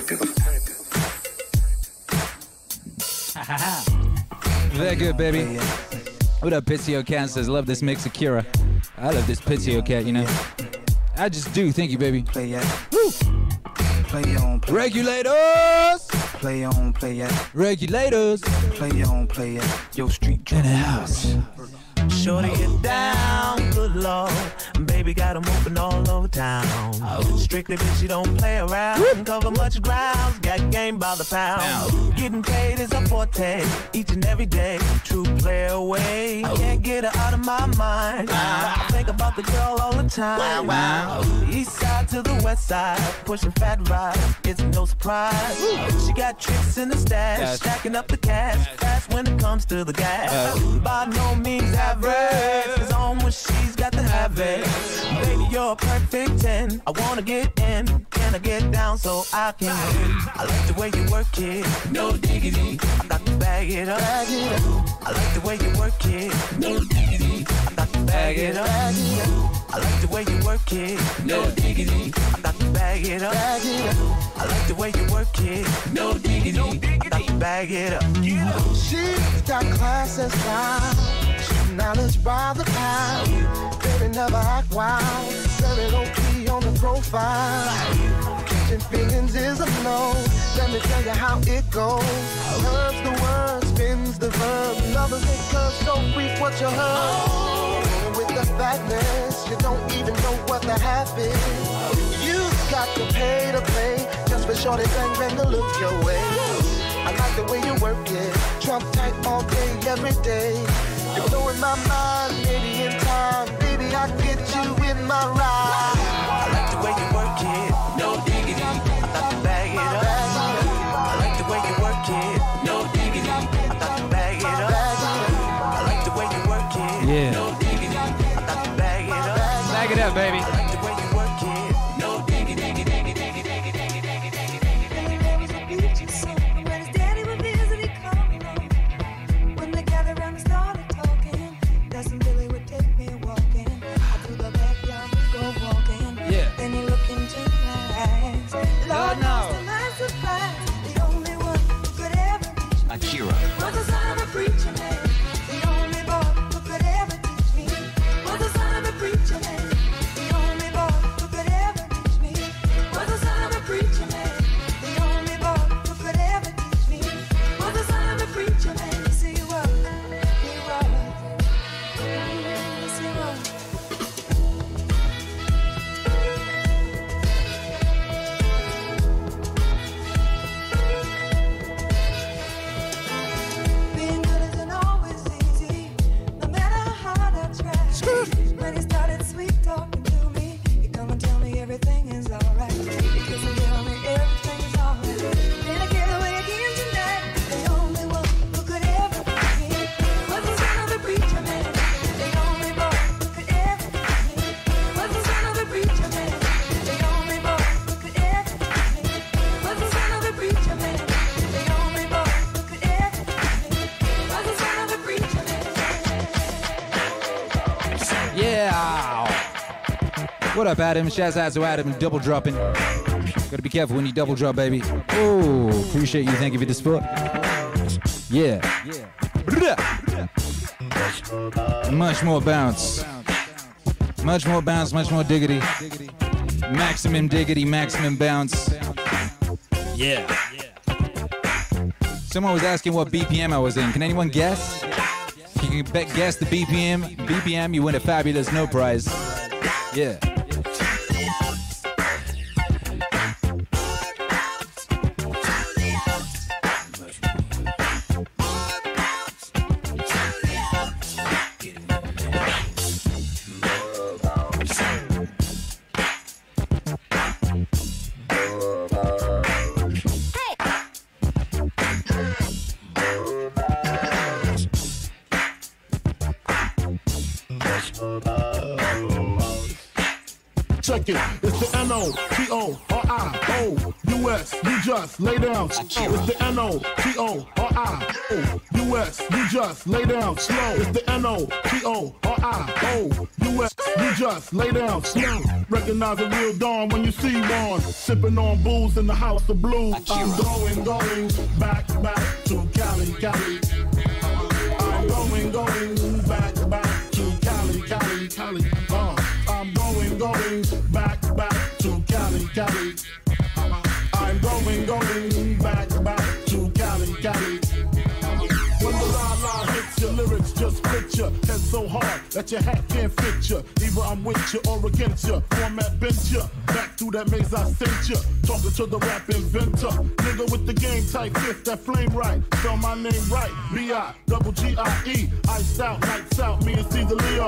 Very beautiful. [LAUGHS] Very good, baby. What up, Pizio Cat says, love this mix of Kira. I love this Pizio Cat, you know. I just do. Thank you, baby. Play it. Woo! Play on. Play. Regulators! Play on. Play it. Regulators! Play on. Play it. Yo, street in the house. Shorty get down, good lord. Baby got 'em moving all over town. Strictly bitch, you don't play around. Cover much ground, got game by the pound. Getting paid is a forte, each and every day. True play away, can't get her out of my mind. I think about the girl all the time. Wow, wow. Oh. East side to the west side, pushing fat rides, it's no surprise. She got tricks in the stash, Yes. stacking up the cash. Fast when it comes to the gas. By no means average. It's on when she's got to have it. Baby, you're a perfect 10. I wanna get in. Can I get down so I can win? I like the way you work it. No diggity. I got to bag it up. I like the way you work it. No diggity. I got to bag it up. I like the way you work it. No diggity. I got to bag it up. I like the way you work it. No diggity. I got to bag it up. She's got class and style. Knowledge by the pound. Baby never act wild. Very low key on the profile. Catching feelings is a no. Let me tell you how it goes. Loves the word, spins the verb. Lovers cause so freak what you heard. And with the fatness, you don't even know what the half is. You got to pay to play just for shorty bang bang to look your way. I like the way you work it. Trump tight all day, every day. You're blowing my mind, maybe in time. Baby, I get you in my ride. What up, Adam? Out to Adam double dropping. Gotta be careful when you double drop, baby. Oh, appreciate you. Thank you for the support. Yeah. Much more bounce. Much more bounce, much more diggity. Maximum diggity, maximum bounce. Yeah. Someone was asking what BPM I was in. Can anyone guess? If you can bet, guess the BPM, BPM, you win a fabulous no prize. Yeah. O T O R I O U S. You just lay down. slow. It's the N O T O R I O U S. You just lay down slow. It's the N O T O R I O U S. You just lay down slow. Recognize a real dawn when you see one. Sipping on booze in the house of blues. I'm going, going back, back to Cali, Cali. I'm going, going back, back to Cali, Cali, Cali. So hard that your hat can't fit ya. Either I'm with you or against ya. Format bent ya. Back through that maze I sent ya. Talking to the rap inventor. Nigga with the game type fifth, that flame right. Spell my name right. B-I, double G-I-E. Iced out, lights out, me and Caesar Leo.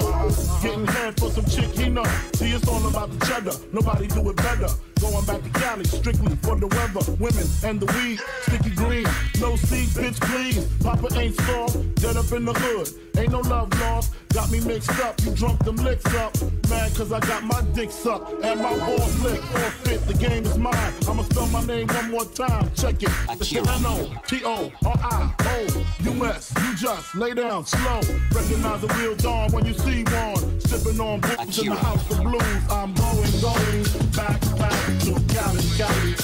Getting head for some chick he know. See, it's all about the cheddar. Nobody do it better. Going back to Cali, strictly for the weather, women, and the weed. Sticky green, no seed, bitch, please. Papa ain't soft, dead up in the hood. Ain't no love lost. Got me mixed up, you drunk them licks up. Mad cause I got my dick sucked and my balls licked. Forfeit, the game is mine. I'ma spell my name one more time. Check it. It's the. You just lay down slow. Recognize a real dawn when you see one. Sipping on boots in the house of blues. I'm going, going back, back to Cali Cali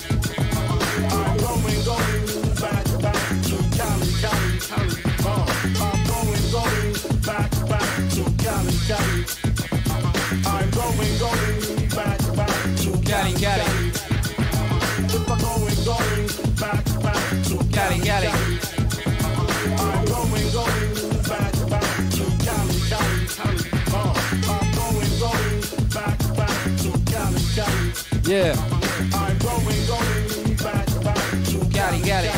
I'm going going back to Cali Cali I'm going going back back to Cali Cali I'm going going back back to Cali Cali I'm going going back back to Cali Cali, Yeah. I'm going, going back,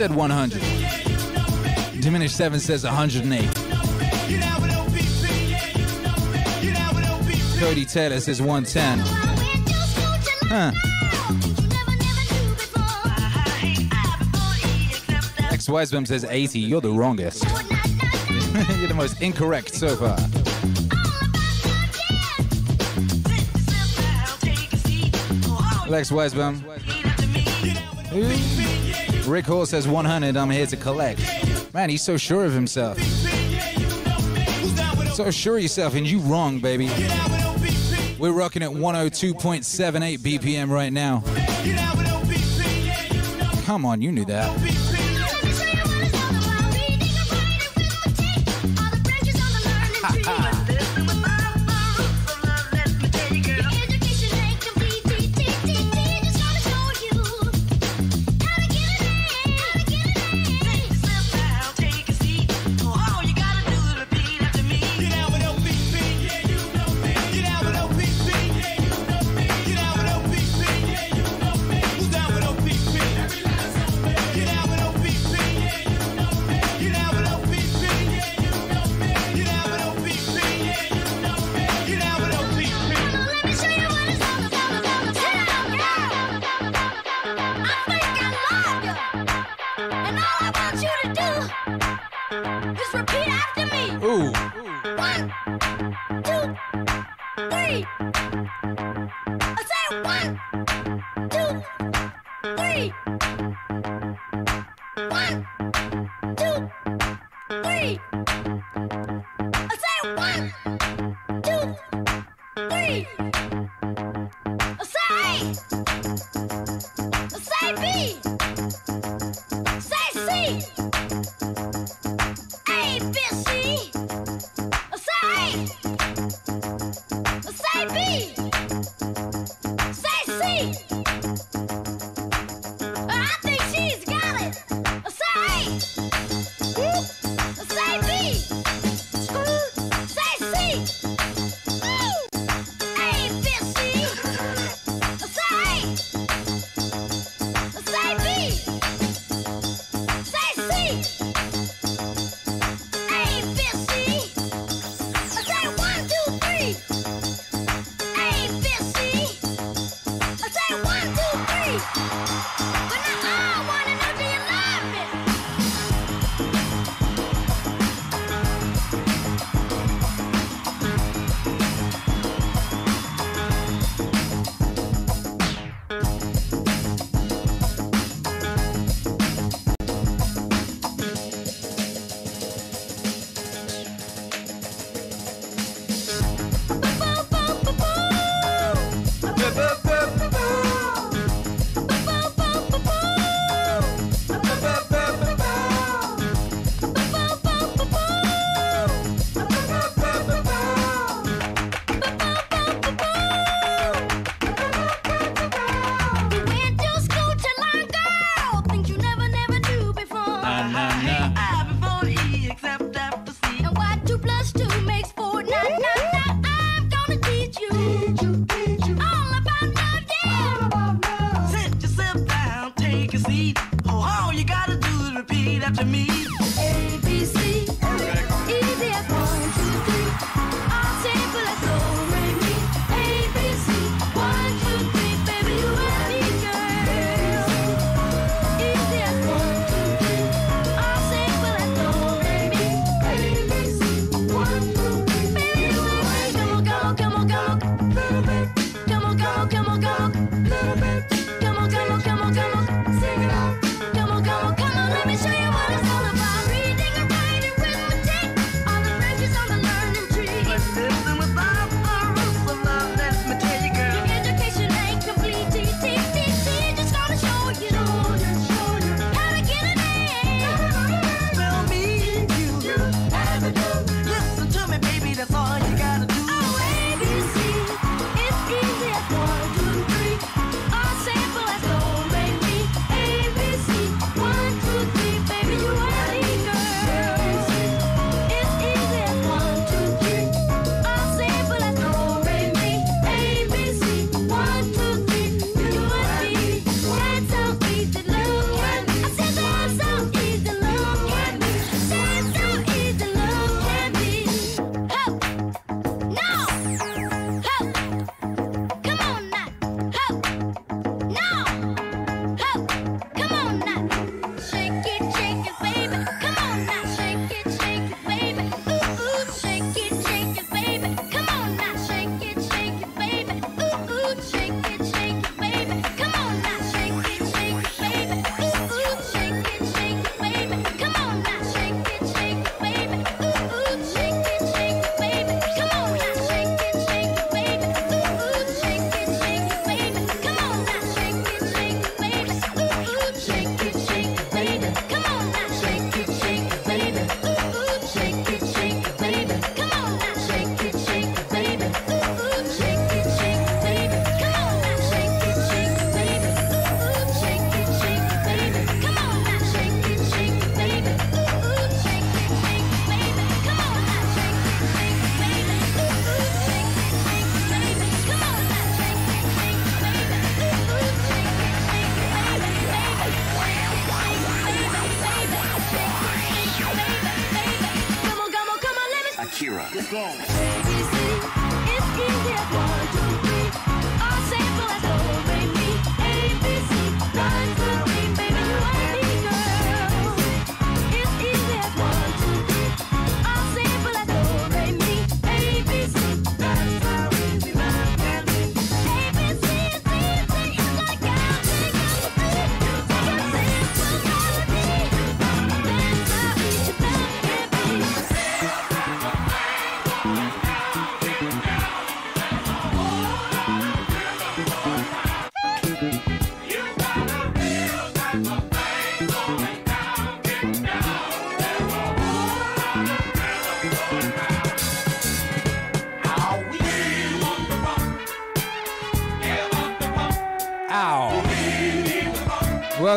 said 100? Diminished 7 says 108. Cody Taylor says 110. Huh. X Wisebum says 80. You're the wrongest. [LAUGHS] You're the most incorrect so far. Lex Wisebum. Rick Hall says 100. I'm here to collect. Man, he's so sure of himself. So sure of yourself, and you wrong, baby. We're rocking at 102.78 BPM right now. Come on, you knew that.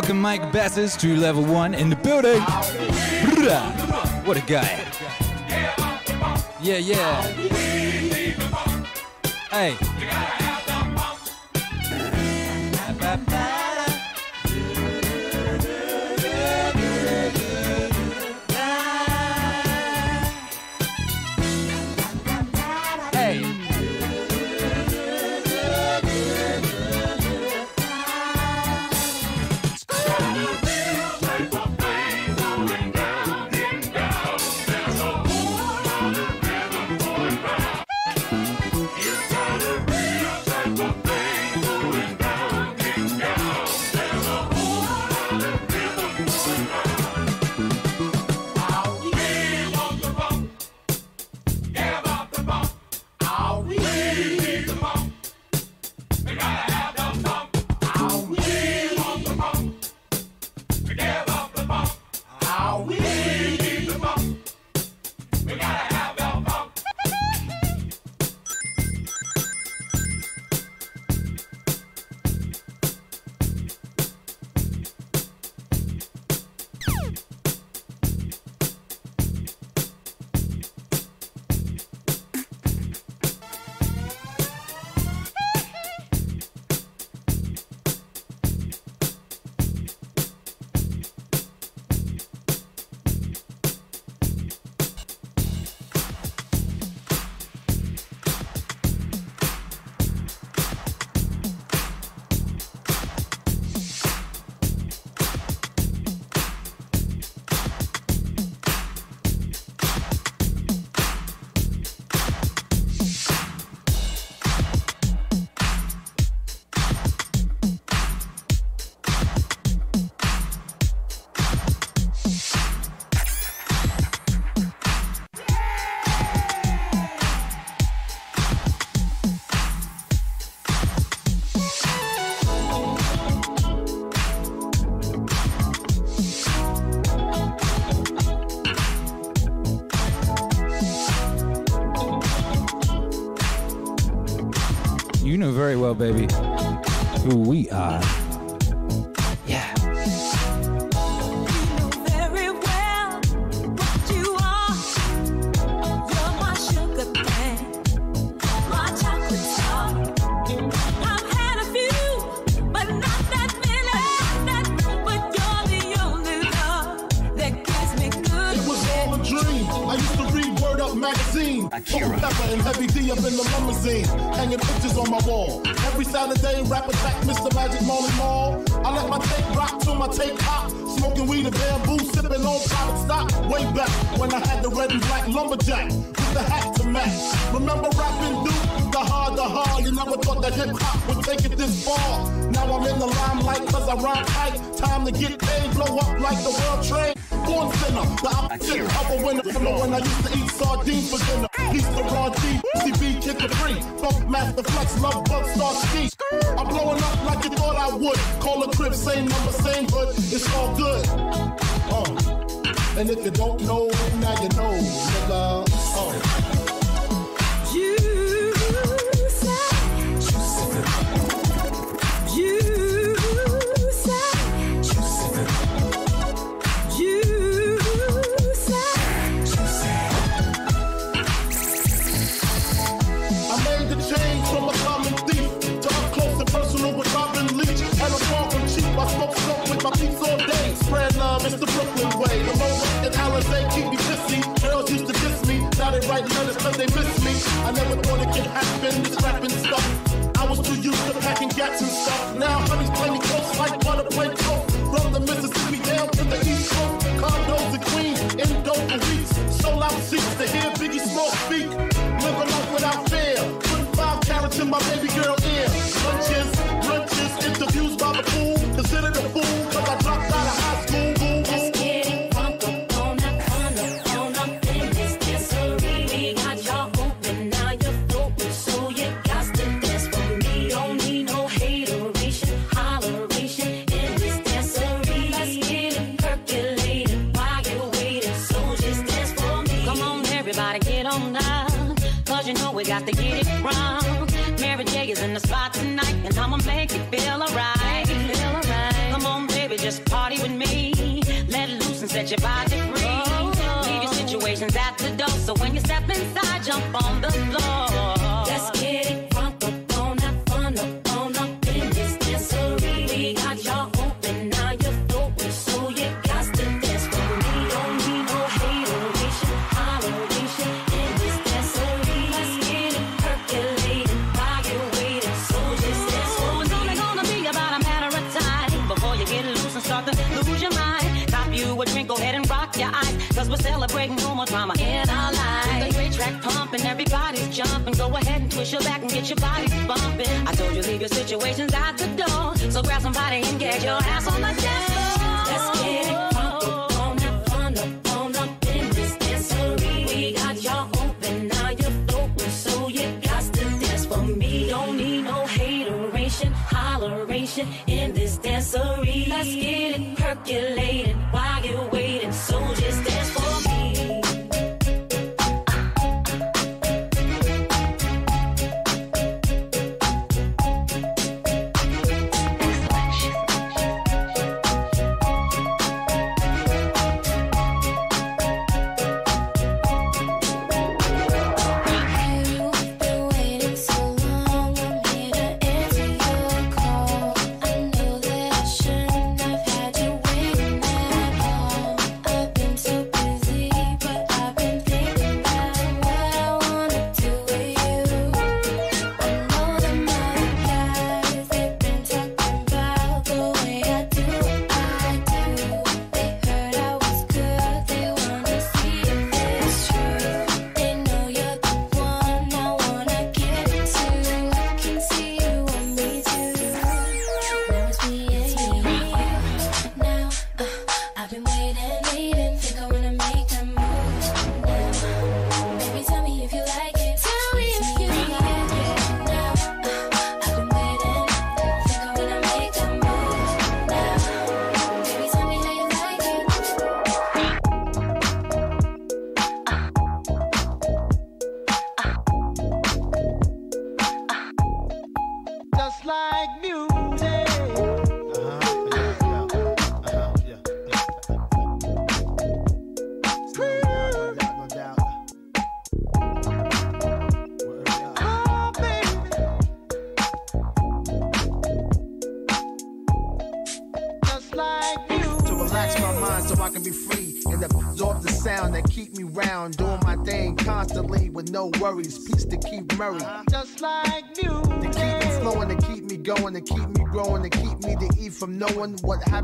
Welcome Mike Basses to level one in the building. What a guy. Yeah, yeah. Hey. baby. Who we are. my baby your body. push your back and get your body bumping. I told you leave your situations out the door. So grab somebody and get your ass on the dance floor. Let's get it crunk up on up, on up in this dancery. We got y'all open, now you're floating, so you got to dance for me. Don't need no hateration, holleration in this dancery. Let's get it percolating.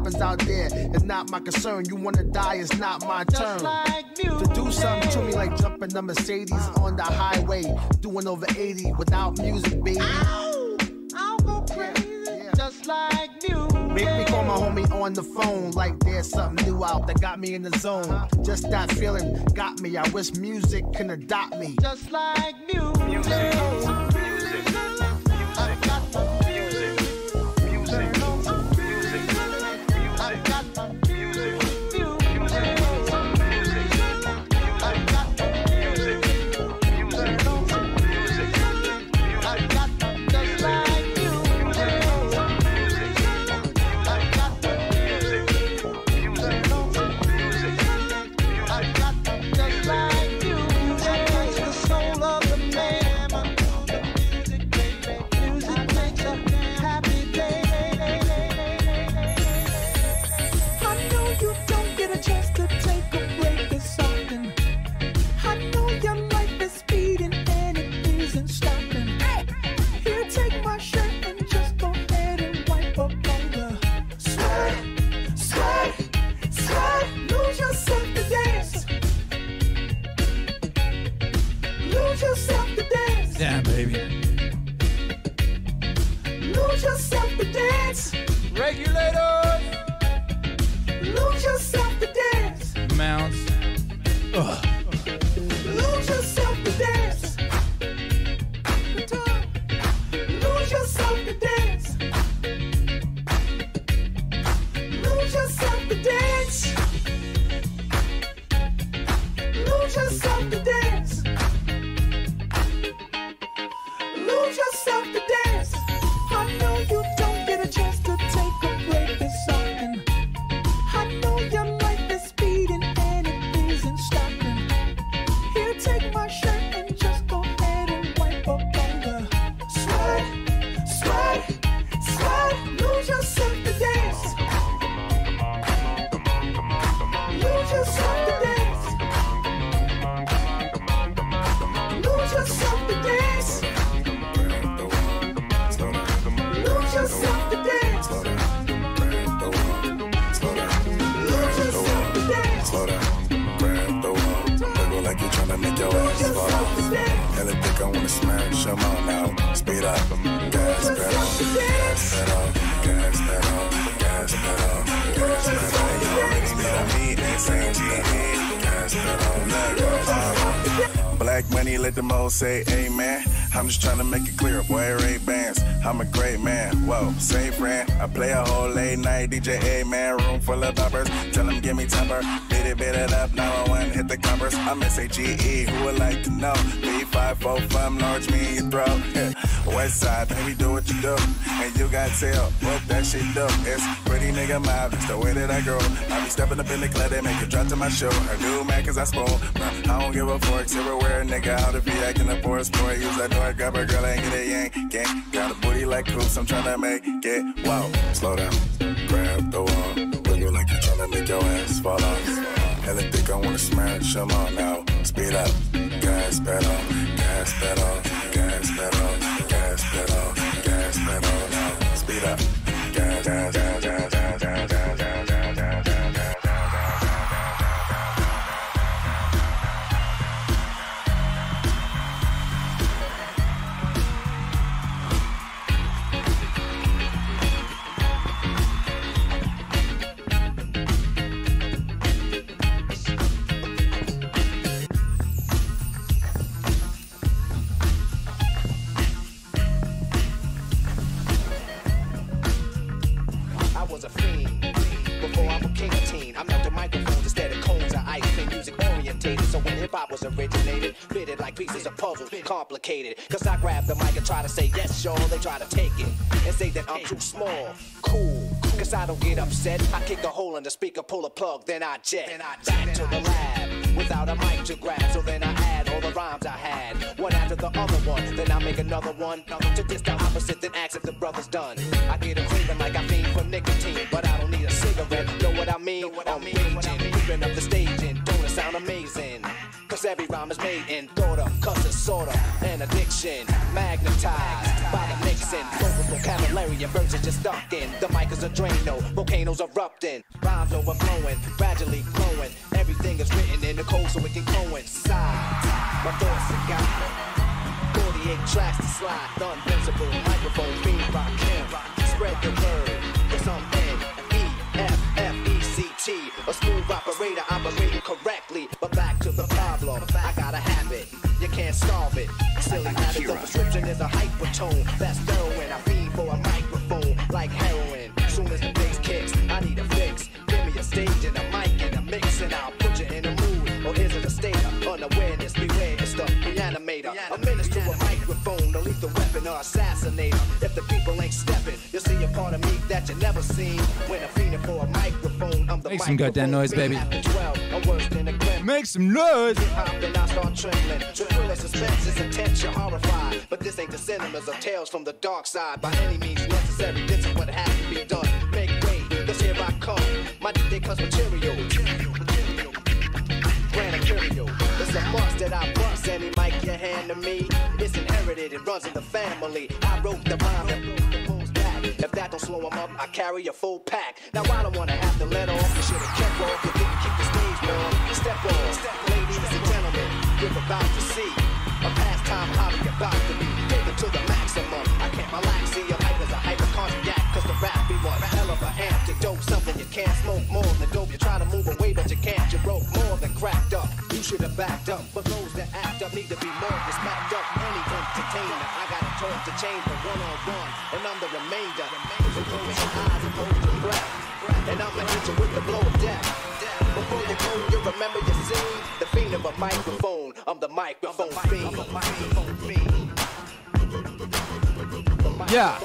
Happens out there. It's not my concern. You wanna die, it's not my turn. like to do something to me like jumping a Mercedes on the highway, doing over 80 without music, baby. I'll go crazy. Just like music. Make me call my homie on the phone like there's something new out that got me in the zone. Uh-huh. Just that feeling got me. I wish music can adopt me. Just like music. Just say amen. I'm just trying to make it clear, boy, Ray Bans. I'm a great man, whoa, same friend. I play a whole late night DJ, amen. Room full of boppers, tell them give me timber. Beat it, beat it up, 911, hit the covers. I'm S-A-G-E, who would like to know? B545, large me your throat. Yeah. West side, baby, do what you do. And you got tail, what that shit do. It's pretty nigga mob, it's the way that I grow. I be stepping up in the club, they make it drop to my show. I do man, cause I spoil. I don't give a fuck, silverware, nigga. How to be acting a poor sport. Use that door, grab a girl, and get a yank. Gang, got a booty like coops, I'm trying to make it. Wow, slow down, grab the wall. Wiggle like you're trying to make your ass fall off. Hella think I wanna smash, come on now. Speed up, gas pedal, gas pedal, gas pedal, complicated. Cause I grab the mic and try to say yes, sure. They try to take it and say that I'm too small. Cool. Cause I don't get upset. I kick a hole in the speaker, pull a plug, then I jet. Then I back to the lab without a mic to grab. So then I add all the rhymes I had, one after the other one. Then I make another one to just the opposite, then ask if the brother's done. I get a craving like I fiend for nicotine, but I don't need a cigarette. Know what I mean? what I'm raging, creeping up the stage and don't it sound amazing? Cause every rhyme is made in thought of, cause it's sorta an Magnetized by the mixing. Vocal vocabulary and are just stuck in. The mic is a Drano, volcanoes erupting. Rhymes overflowing, gradually glowing. Everything is written in the code so it can coincide. My thoughts are guided. 48 tracks to slide, invincible microphone fiend rock him. Spread the word, cause I'm N-E-F-F-E-C-T. A smooth operator operating correctly. But back to the problem, I got a habit, you can't solve it. Silly habit, the prescription is a hypertone. That's heroin, I feed for a microphone like heroin. Soon as the bass kicks, I need a fix. Give me a stage and a mic and a mix, and I'll put you in a mood. Or is it a state of unawareness? Beware, it's the reanimator. A menace to a microphone, a lethal weapon or assassinator. If the people ain't stepping, you'll see a part of me that you never seen. When I'm for a microphone, I'm the Make some goddamn noise, baby. Make some noise. Then I start trembling. The suspense is intense, you're horrified. But this ain't the cinemas of tales from the dark side. By any means necessary, this is what has to be done. Make way, cause here I come. My comes material. Grand Imperial. It's a must that I bust any mic you hand to me. It's inherited, it runs in the family. I wrote the rhyme If that don't slow 'em up, I carry a full pack. Now I don't wanna have to let off. You should've kept off. You didn't keep the stage warm. Step on, step, ladies and gentlemen. You're about to see a pastime hobby about to be taken to the maximum. I can't relax. See, your hype is a hypochondriac. Cause the rap be one hell of a antidote. Something you can't smoke more than dope. You try to move away, but you can't. You broke more than cracked up. You should have backed up. But those that act up need to be more than smacked up. Any entertainer, I gotta talk to chamber one on one, and I'm the remainder. So close your eyes and hold your breath, and I'ma hit you with the blow of death. Before you go, you remember your scene. The fiend of a microphone. I'm the microphone fiend. Yeah.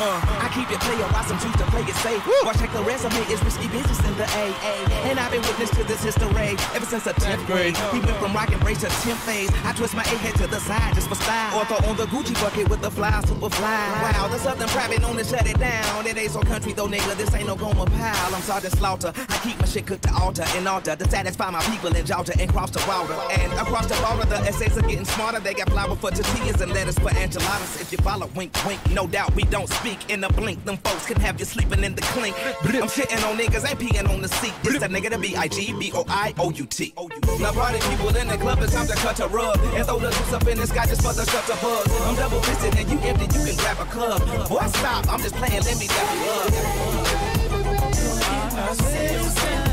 Uh, I keep it player, some choose to play it safe. Watch check the resume, it's risky business in the AA. And I've been witness to this history ever since the 10th grade. We went from rock and brace to 10th phase. I twist my A head to the side just for style. Or throw on the Gucci bucket with the fly, super fly. Wow, the Southern private known to shut it down. It ain't so country though, nigga. This ain't no Gomer Pyle. I'm Sergeant Slaughter. I keep my shit cooked to altar and altar to satisfy my people in Georgia and cross the water. And across the border, the essays are getting smarter. They got flour for tortillas and lettuce for enchiladas. If you follow, wink, wink. No doubt we don't speak in the blink. Them folks can have you sleeping in the clink. I'm shitting on niggas, ain't peeing on the seat. It's that nigga, the B-I-G-B-O-I-O-U-T. Now party people in the club, it's time to cut a rug. And throw the juice up in the sky just for the shut the buzz. I'm double fisted and you empty, you can grab a club. Boy, stop, I'm just playing, let me dap you up.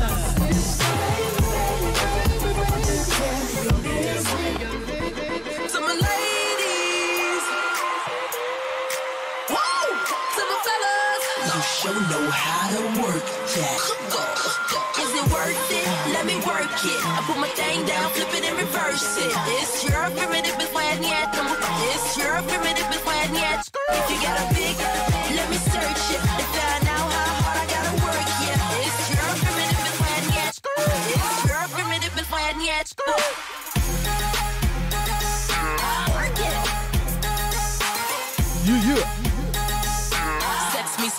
How to work that. Is it worth it? Let me work it. I put my thing down, flip it and reverse it. It's your primitive is when yet. It's your primitive is when yet. If you got a big, let me search it. How hard I gotta work, yeah. It's your. It's.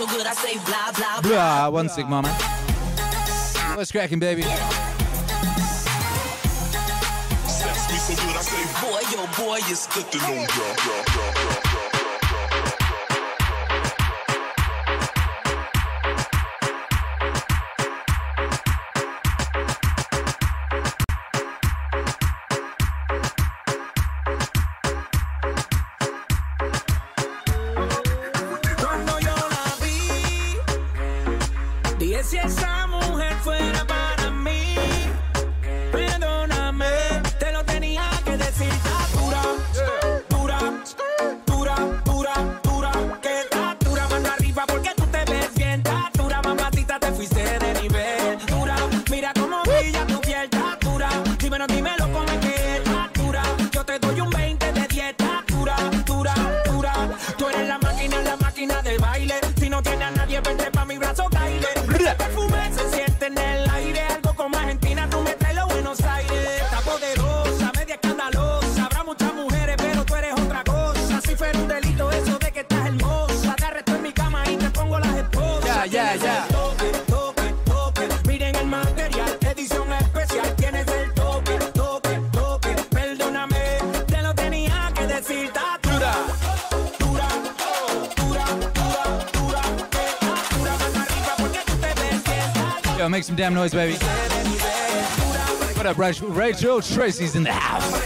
Good, I say blah blah blah. Blah, one sec, mama. What's cracking, baby? Sex me so good, I say, boy, yo, boy, you're sticking on ya. Damn noise, baby. What up, Rachel? Rachel Tracy's in the house.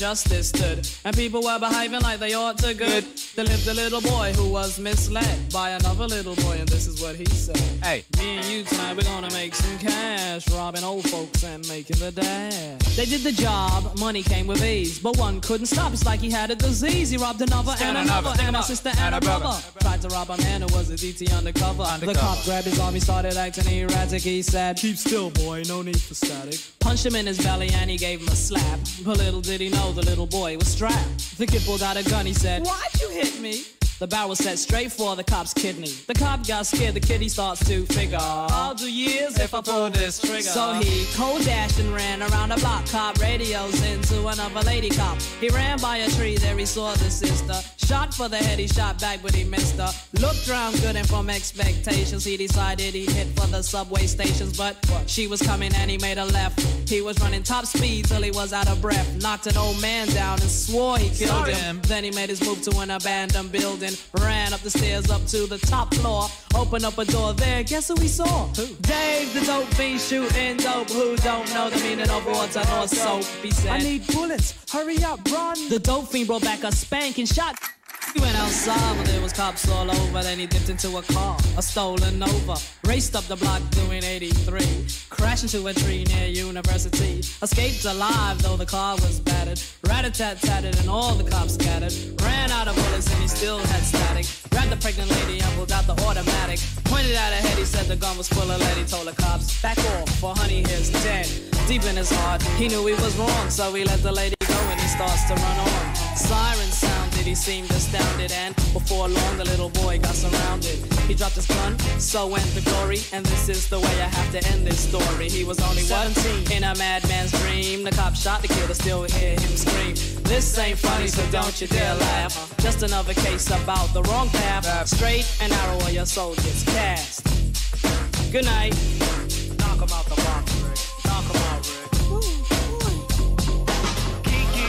Justice stood, and people were behaving like they ought to good. There lived a little boy who was misled by another little boy, and this is what he said. Hey. Me and you tonight, we're gonna make some cash, robbing old folks and making the dash. They did the job, money came with ease, but one couldn't stop. It's like he had a disease. He robbed another and another, another, and a up, sister and and a a brother. brother. Tried to rob a man who was a DT undercover. The cop grabbed his arm, he started acting erratic. He said, Keep still, boy, no need for static. Punched him in his belly and he gave him a slap. But little did he know the little boy was strapped. The kid pulled out a gun, he said, Why'd you hit me? The barrel set straight for the cop's kidney. The cop got scared, the kid he starts to figure. I'll do years if I pull this trigger. So he cold dashed and ran around the block. Cop radios into another lady cop. He ran by a tree, there he saw the sister. Shot for the head, he shot back, but he missed her. Looked round good and from expectations, he decided he'd hit for the subway stations. But she was coming and he made a left. He was running top speed till he was out of breath. Knocked an old man down and swore he killed Sorry. him. Then he made his move to an abandoned building. Ran up the stairs up to the top floor. Opened up a door there. Guess who he saw? Dave, the dope fiend shooting dope. Who don't know the meaning of water nor soap? He said, I need bullets. Hurry up, run. The dope fiend brought back a spanking shot. He went outside, but there was cops all over. Then he dipped into a car, a stolen Nova. Raced up the block doing 83. Crashed into a tree near University. Escaped alive, though the car was battered. Rat-a-tat-tatted and all the cops scattered. Ran out of bullets and he still had static. Grabbed the pregnant lady and pulled out the automatic. Pointed at her head, he said the gun was full of lead. He told the cops, back off, for honey here's dead. Deep in his heart, he knew he was wrong, so he let the lady go and he starts to run on. Sirens sounded, he seemed astounded, and before long the little boy got surrounded. He dropped his gun, so went the glory, and this is the way I have to end this story. He was only 17 in a madman's dream. The cop shot the killer, still hear him scream. This ain't funny, so don't you dare laugh. Just another case about the wrong path. Straight and narrow, or your soul gets cast. Good night. Knock him out the box, Rick. Knock him out, Rick. Kiki,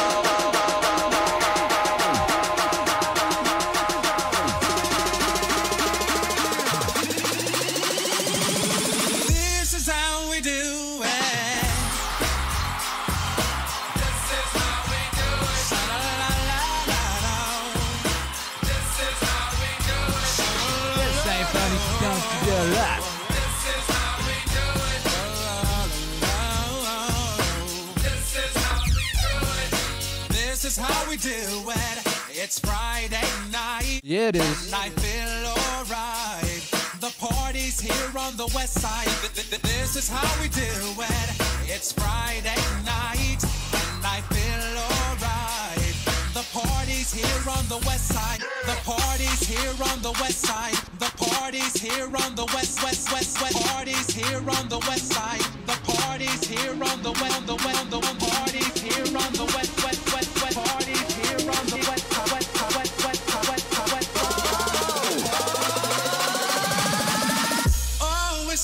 it is. I feel alright. The party's here on the west side. This is how we do it. It's Friday night, and I feel alright. The party's here on the west side. The party's here on the west side. The party's here on the west, west, west, west. Party's here on the west side. The party's here on the west, on the west, on the one. Party's here on the west.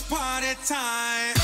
party time.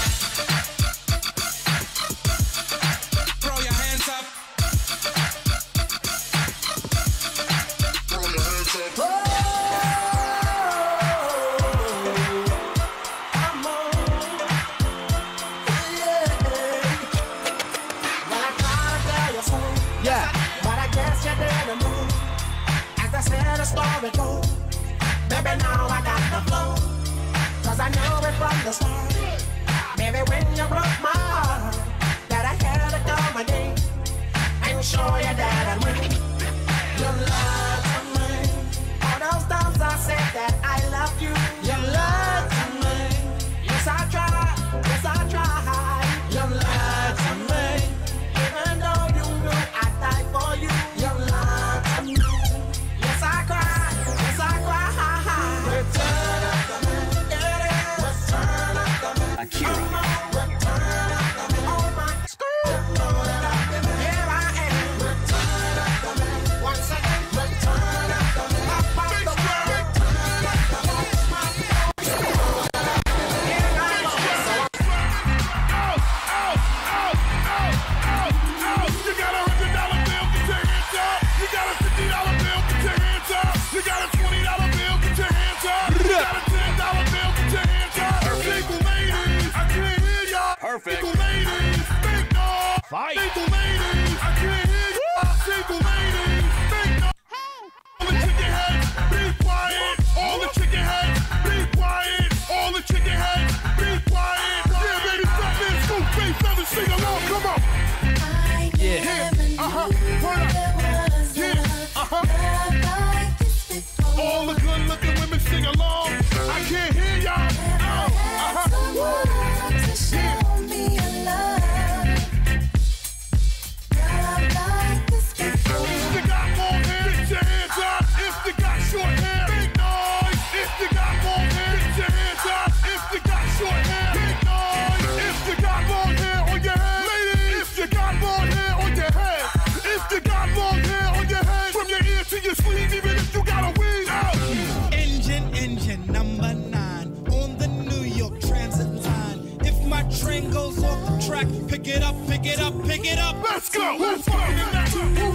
track. Pick it up, pick it up, pick it up. Let's go. Let's go. Let's go.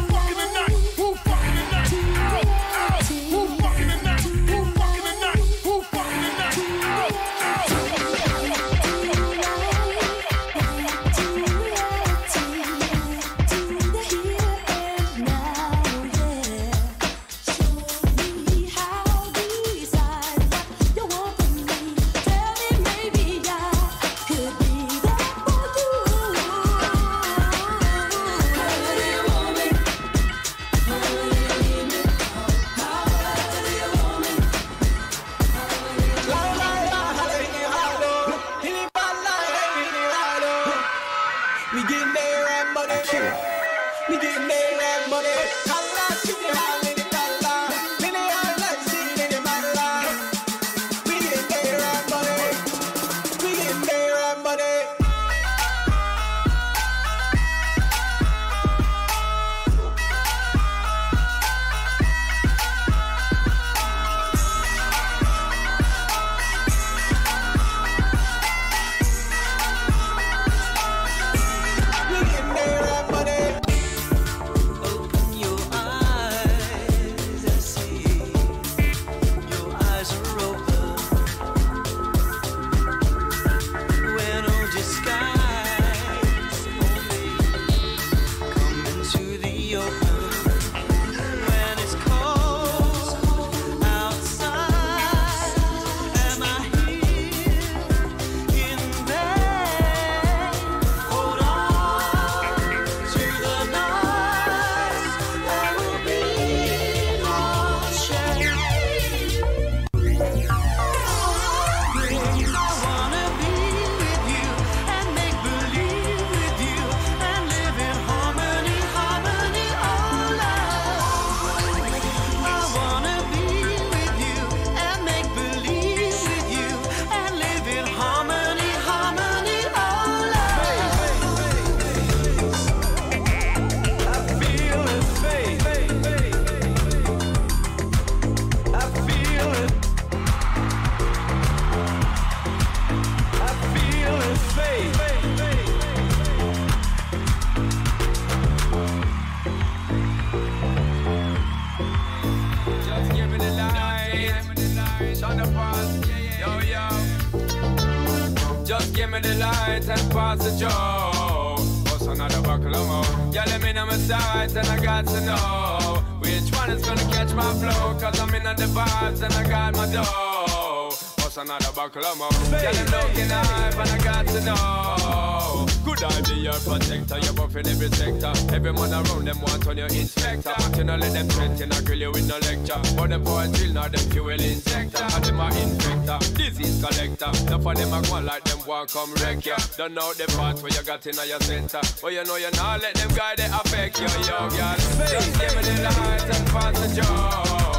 Don't know the part where you got in your center. But you know you not let them affect you, yo, girl. Just give me the light and pass the joke.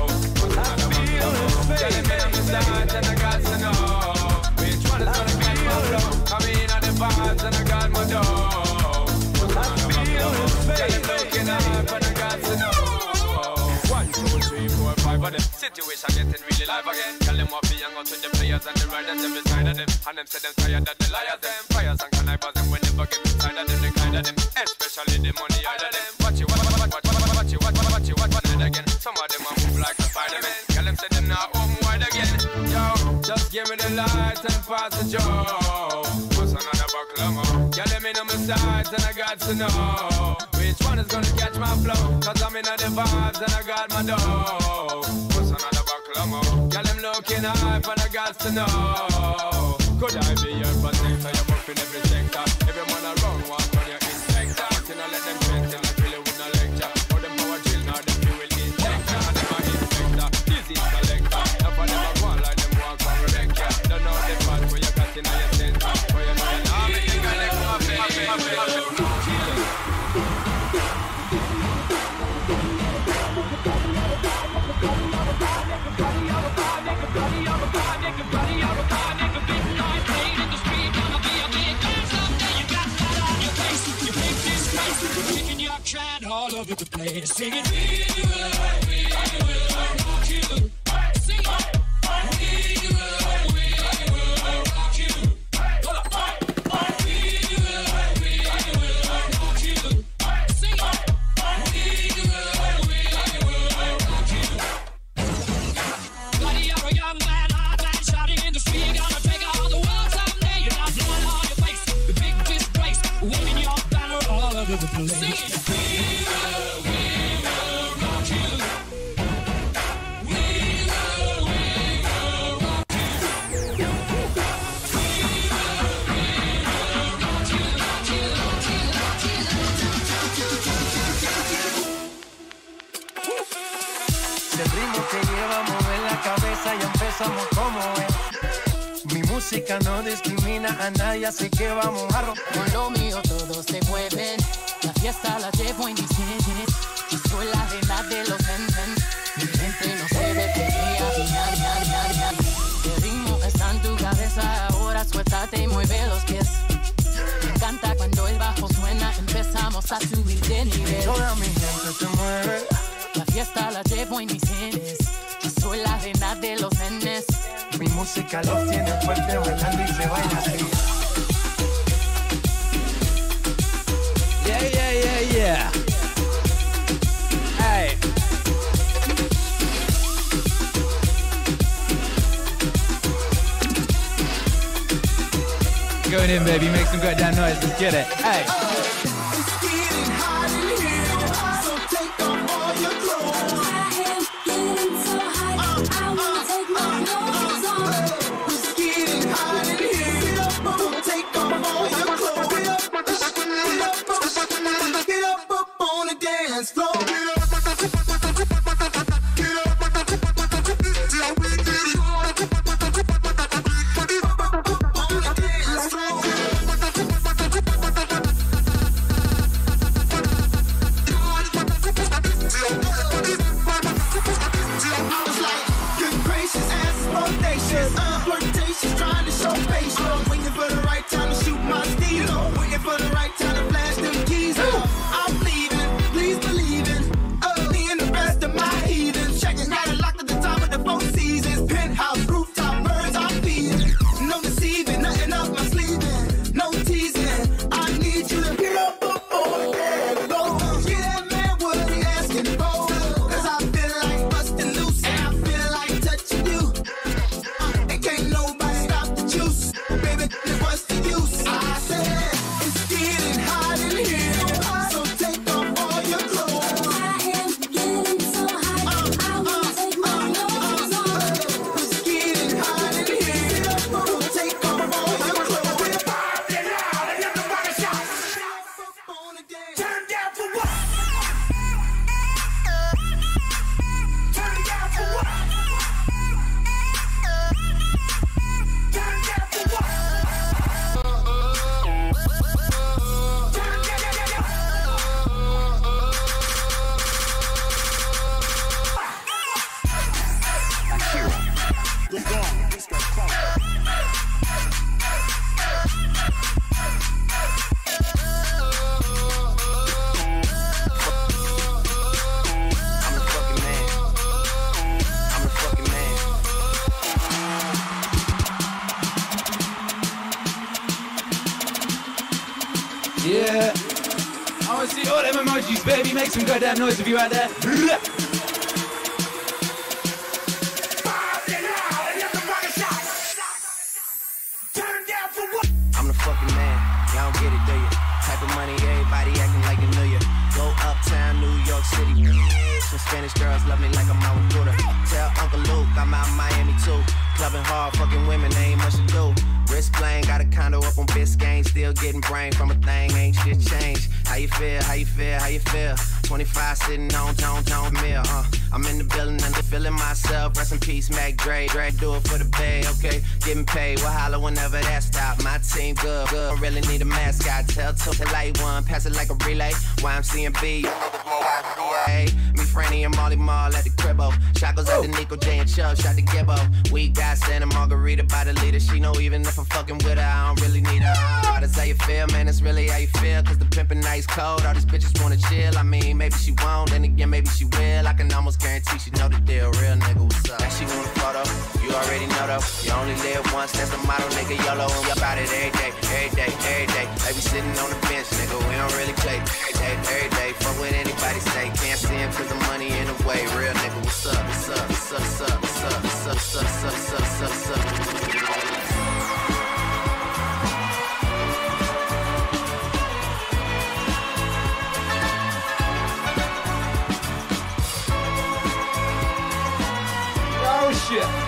Me I'm the start and I got to know Which one is gonna catch my flow I'm in on the vibes and I got my dough looking up and I got to know One, two, three, four, five Situation getting really live again players and the riders side of them And them say them tired of the liars them Fires and connivers them when they get inside of them The kind of them Especially the money out of them Watch you, watch, watch, watch, watch, watch watch, watch, watch you, watch, watch again Some of them a move like a Spider-Man Tell them say them not home wide again Yo, just give me the light and pass the joe What's another buckle of more? Yeah, let me know my sides and I got to know Which one is gonna catch my flow Cause I'm in the vibes and I got my dough looking hype and I got to know. Could I be place, singing. We will, we will y empezamos como es. Mi música no discrimina a nadie, así que vamos a romper. Con lo mío todos se mueven. La fiesta la llevo en mis genes. Yo soy la reina de los nen Mi gente no se detenía. El ritmo está en tu cabeza. Ahora suéltate y mueve los pies. Me encanta cuando el bajo suena. Empezamos a subir de nivel. Toda mi gente se mueve. La fiesta la llevo en mis genes. Yo soy la reina de los música los tiene fuerte bailando y se baila así. Yeah, yeah, yeah, yeah. Hey. Going in, baby. Make some goddamn noise. Let's get it. Hey. That noise if you out there. and B. Me, Franny, and Molly Mall at the cribbo. Shot goes out to Nico, J, and Chubb, shot to Gibbo. We got Santa Margarita by the leader. She know even if I'm fucking with her, I don't really need her. Oh, that's how you feel, man, that's really how you feel. Cause the pimpin' nice cold, all these bitches wanna chill. I mean, maybe she won't, then again, maybe she will. I can almost guarantee she know the deal. Real nigga, what's up? And she want a photo you already know though. You only live once, that's the motto, nigga. YOLO, and we about it every day, every day, every day. They be sitting on the bench, nigga, we don't really play. Every day, every day, fuck what anybody say. Can't stand cause the money in the way. Real nigga, what's up, what's up, what's up, what's up, what's up, what's up, what's up, what's up, what's up, what's up. shit.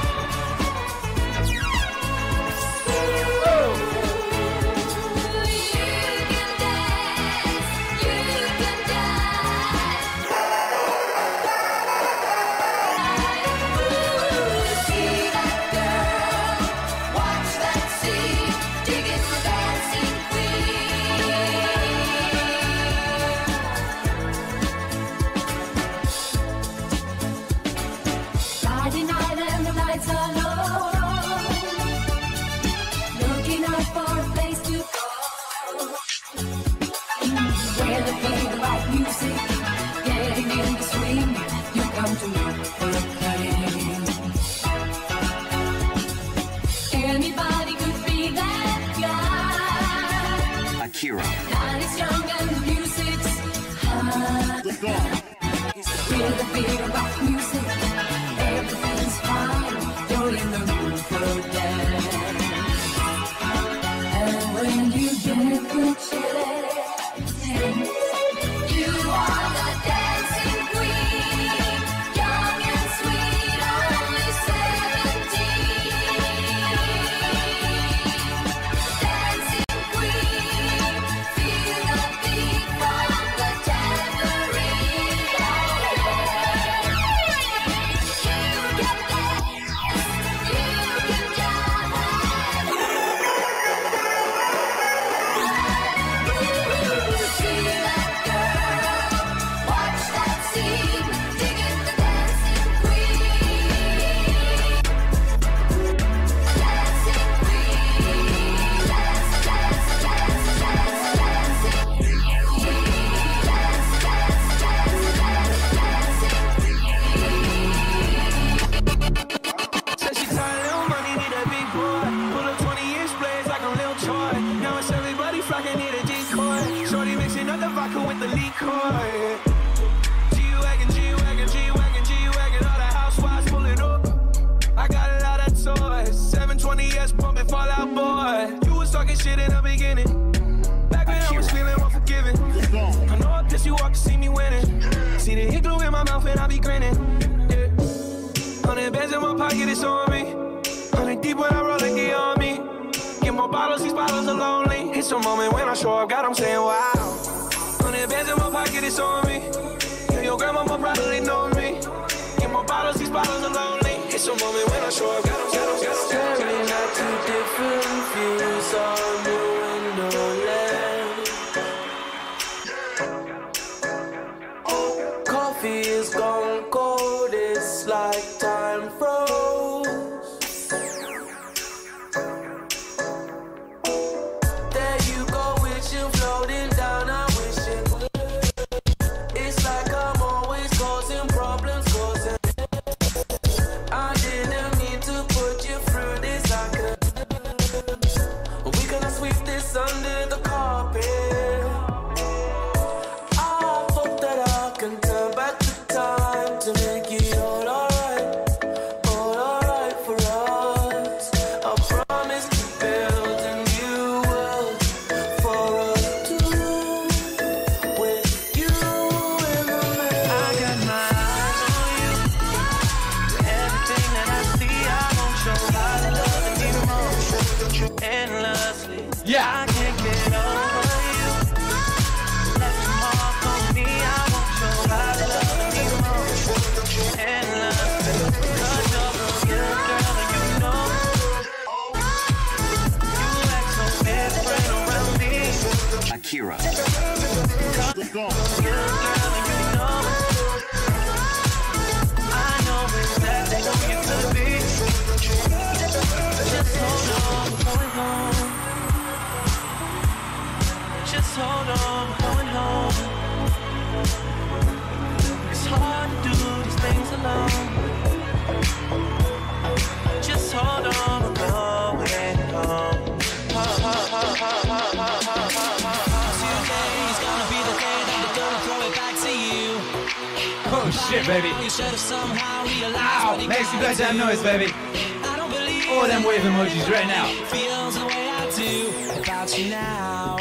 Emojis right now. feels the way I do about you now.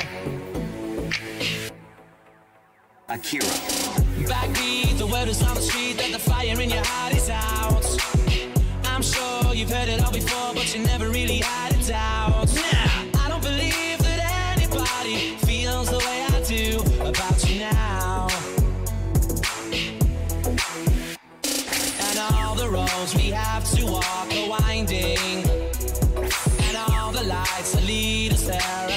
Akira. Backbeat, the word is on the street that the fire in your heart is out. I'm sure you've heard it all before, but you never really had a doubt. I don't believe that anybody feels the way I do about you now. And all the roads we have to walk are like Salida Sarah.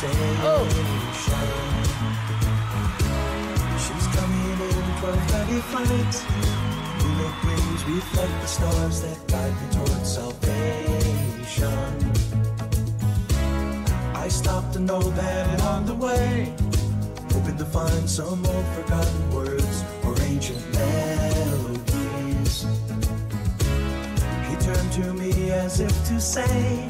Quiet conversation. She's coming in 12:30 flight. Moonlit wings reflect the stars that guide me towards salvation. I stopped and know that on the way, hoping to find some old forgotten words or ancient melodies. He turned to me as if to say,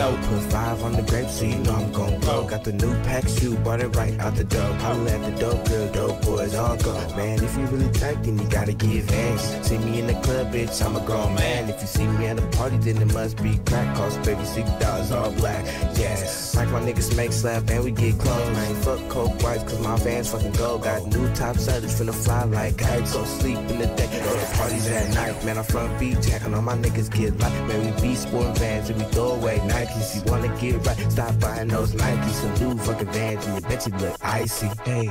Walk out the door. Put five on the grape, so you know I'm gon' go. Got the new pack shoe, bought it right out the door. Holla at the dope girl, dope boys all go. Man, if you really tight, then you gotta give hands. See me in the club, bitch, I'm a grown man. If you see me at a party, then it must be crack. Cost baby six dollars all black. Yes, like my niggas make slap and we get close. I ain't fuck coke whites, cause my vans fucking gold. Got new top sellers finna fly like kites. Go sleep in the day, go to parties at night. Man, I'm from beach, jacking all my niggas get light. Man, we be sporting vans and we throw away Nikes. You wanna get right, stop buying those Nikes. Some new fucking vans and you bet you look icy. Hey.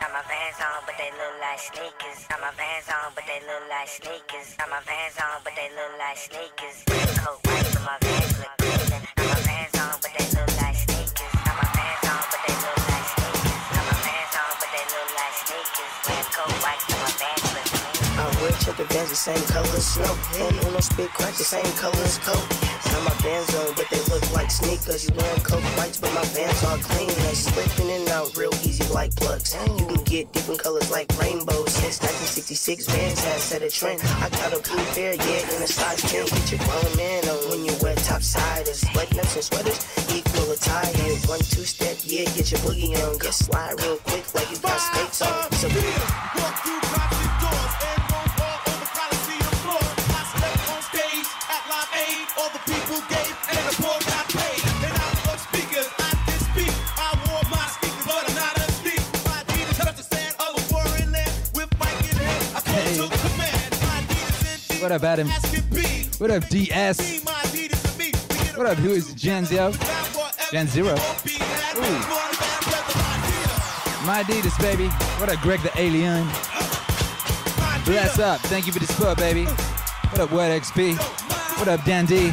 Got my vans on, but they look like sneakers. Got my vans on, but they look like sneakers. Got my vans on, but they look like sneakers. Coat white, but my vans I wear Vans the same color as snow. And on no spit crack the same color as coke. Got my Vans on, but they look like sneakers. You wearing coke whites, but my Vans are clean. They slip in and out real easy like plugs. You can get different colors like rainbows. Since 1966, Vans has set a trend. I got a blue pair, yeah, in a size 10. Get your grown man on when you wear topsiders. Button-ups and sweaters equal attire. One, two step, yeah, get your boogie on. Get slide real quick like you got skates on. So through concert doors What up, Adam? What up, DS? What up, who is Gen Zero? Gen Zero. Ooh. My Adidas, baby. What up, Greg the Alien? Bless up. Thank you for the support, baby. What up, Wet XP? What up, Dan D?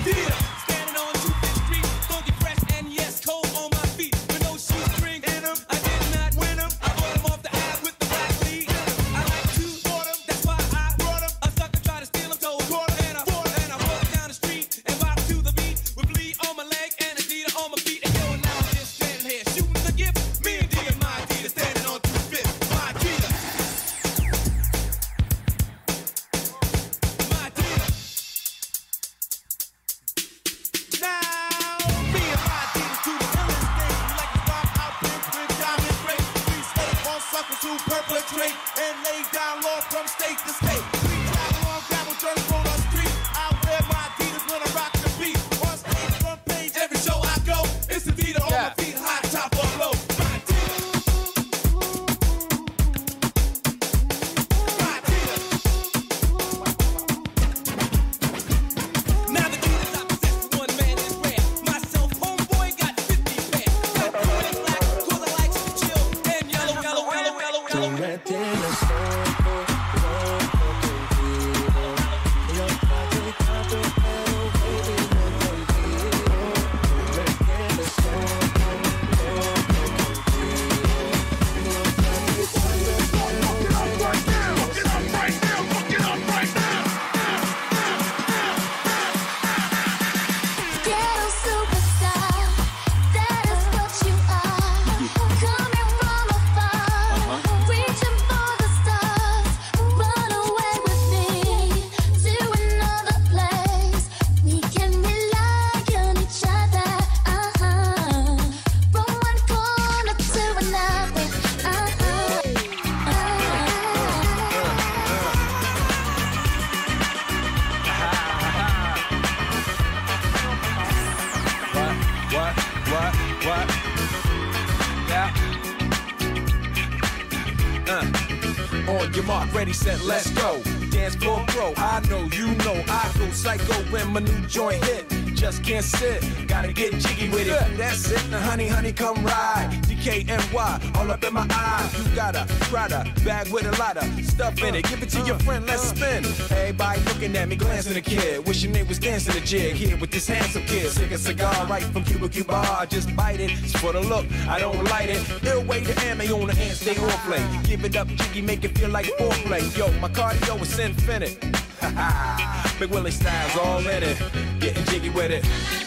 Honey, come ride. DKNY, all up in my eye. You got a Prada bag with a lot of stuff in it. Give it to your friend, let's spin. Everybody looking at me, glancing a kid. Wishing they was dancing a jig here with this handsome kid. Sick a cigar right from Cuba Cuba. Just bite it. It's for the look, I don't light it. Ill way to ammo on the hand, stay on play. Give it up, jiggy, make it feel like foreplay. Yo, my cardio is infinite. Ha [LAUGHS] ha, Big Willie styles all in it. Getting jiggy with it.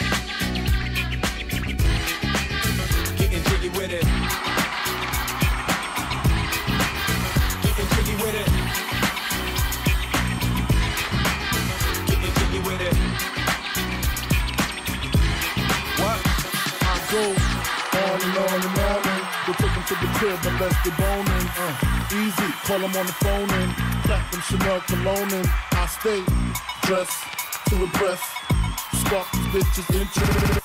Crib unless they boning. Uh, easy, call them on the phone and clap them Chanel cologne and I stay dressed to impress. Spark these bitches interest.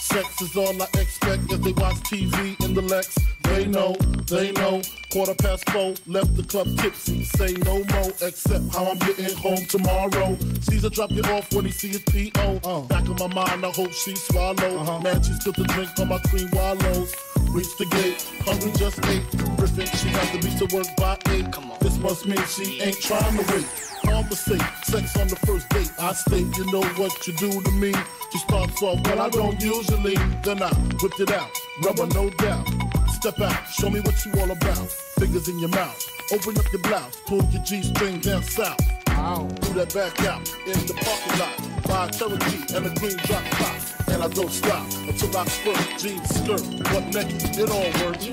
Sex is all I expect as they watch TV in the Lex. They know, they know. Quarter past four, left the club tipsy. Say no more, except how I'm getting home tomorrow. Caesar drop you off when he see his P.O. Back in my mind, I hope she swallow. Man, she spilled the drink on my cream wallows. Reach the gate, hungry just ate. Griffin, she got to be to work by eight. Come on. This must mean she ain't trying to wait. Conversate, sex on the first date. I state, you know what you do to me. She starts off, well, I don't usually. Then I whipped it out, rubber no doubt. Step out, show me what you all about. Fingers in your mouth, open up your blouse, pull your G-string down south. Do that back out in the parking lot. Buy a Cherokee and a green drop top. And I don't stop until I squirt, jeans, skirt, butt naked, it all works. You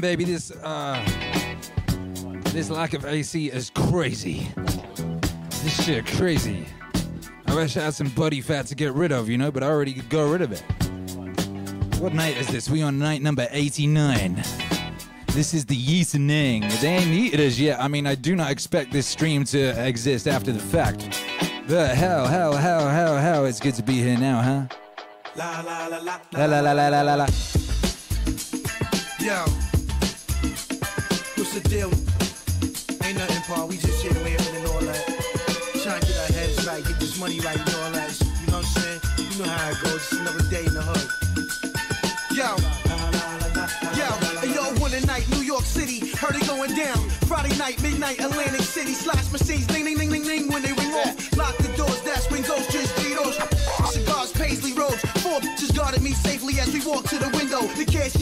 Baby, this uh, this lack of AC is crazy. This shit crazy. I wish I had some body fat to get rid of, you know, but I already got rid of it. What night is this? We on night number 89. This is the yeetening. They ain't eaten us yet. I mean, I do not expect this stream to exist after the fact. But hell, hell, hell, hell, hell, it's good to be here now, huh? La la la la La la la la la la la. Yo, the deal? Ain't nothing, Paul. We just here laughing and all that. Trying to get our heads right, get this money right and all that. You know what I'm saying? You know how it goes. It's another day in the hood. Yo. Yo, yo, one night, New York City, heard it going down. Friday night, midnight, Atlantic City, slash machines, ding, ding, ding, ding, ding, when they ring off. Lock the doors, dash windows, just Cheetos. Cigars, paisley robes,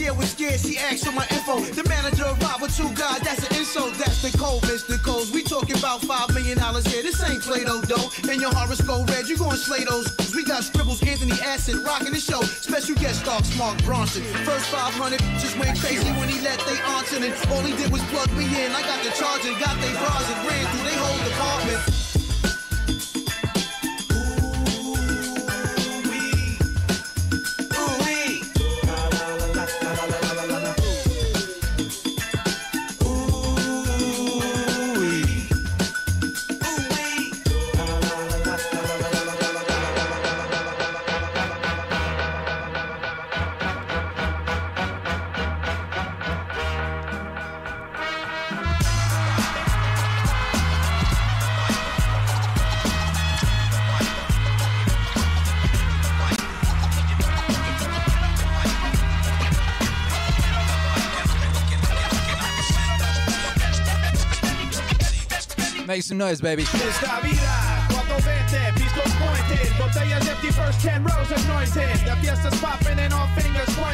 Cashier was scared, she asked for my info. The manager arrived with two guys, that's an insult. That's the code, Mr. Coles. We talking about five million dollars here. This ain't Play-Doh, though. And your horoscope red, you gon' slay those. We got scribbles, Anthony Acid, rocking the show. Special guest star, Mark Ronson. First 500 just went crazy when he let they answer. And all he did was plug me in. I got the charge and got they bras and ran through they whole department. Make some noise, baby. Esta vida, cuando vete, pistols pointed, botellas empty, first ten rows anointed. The fiesta's popping and all fingers pointed.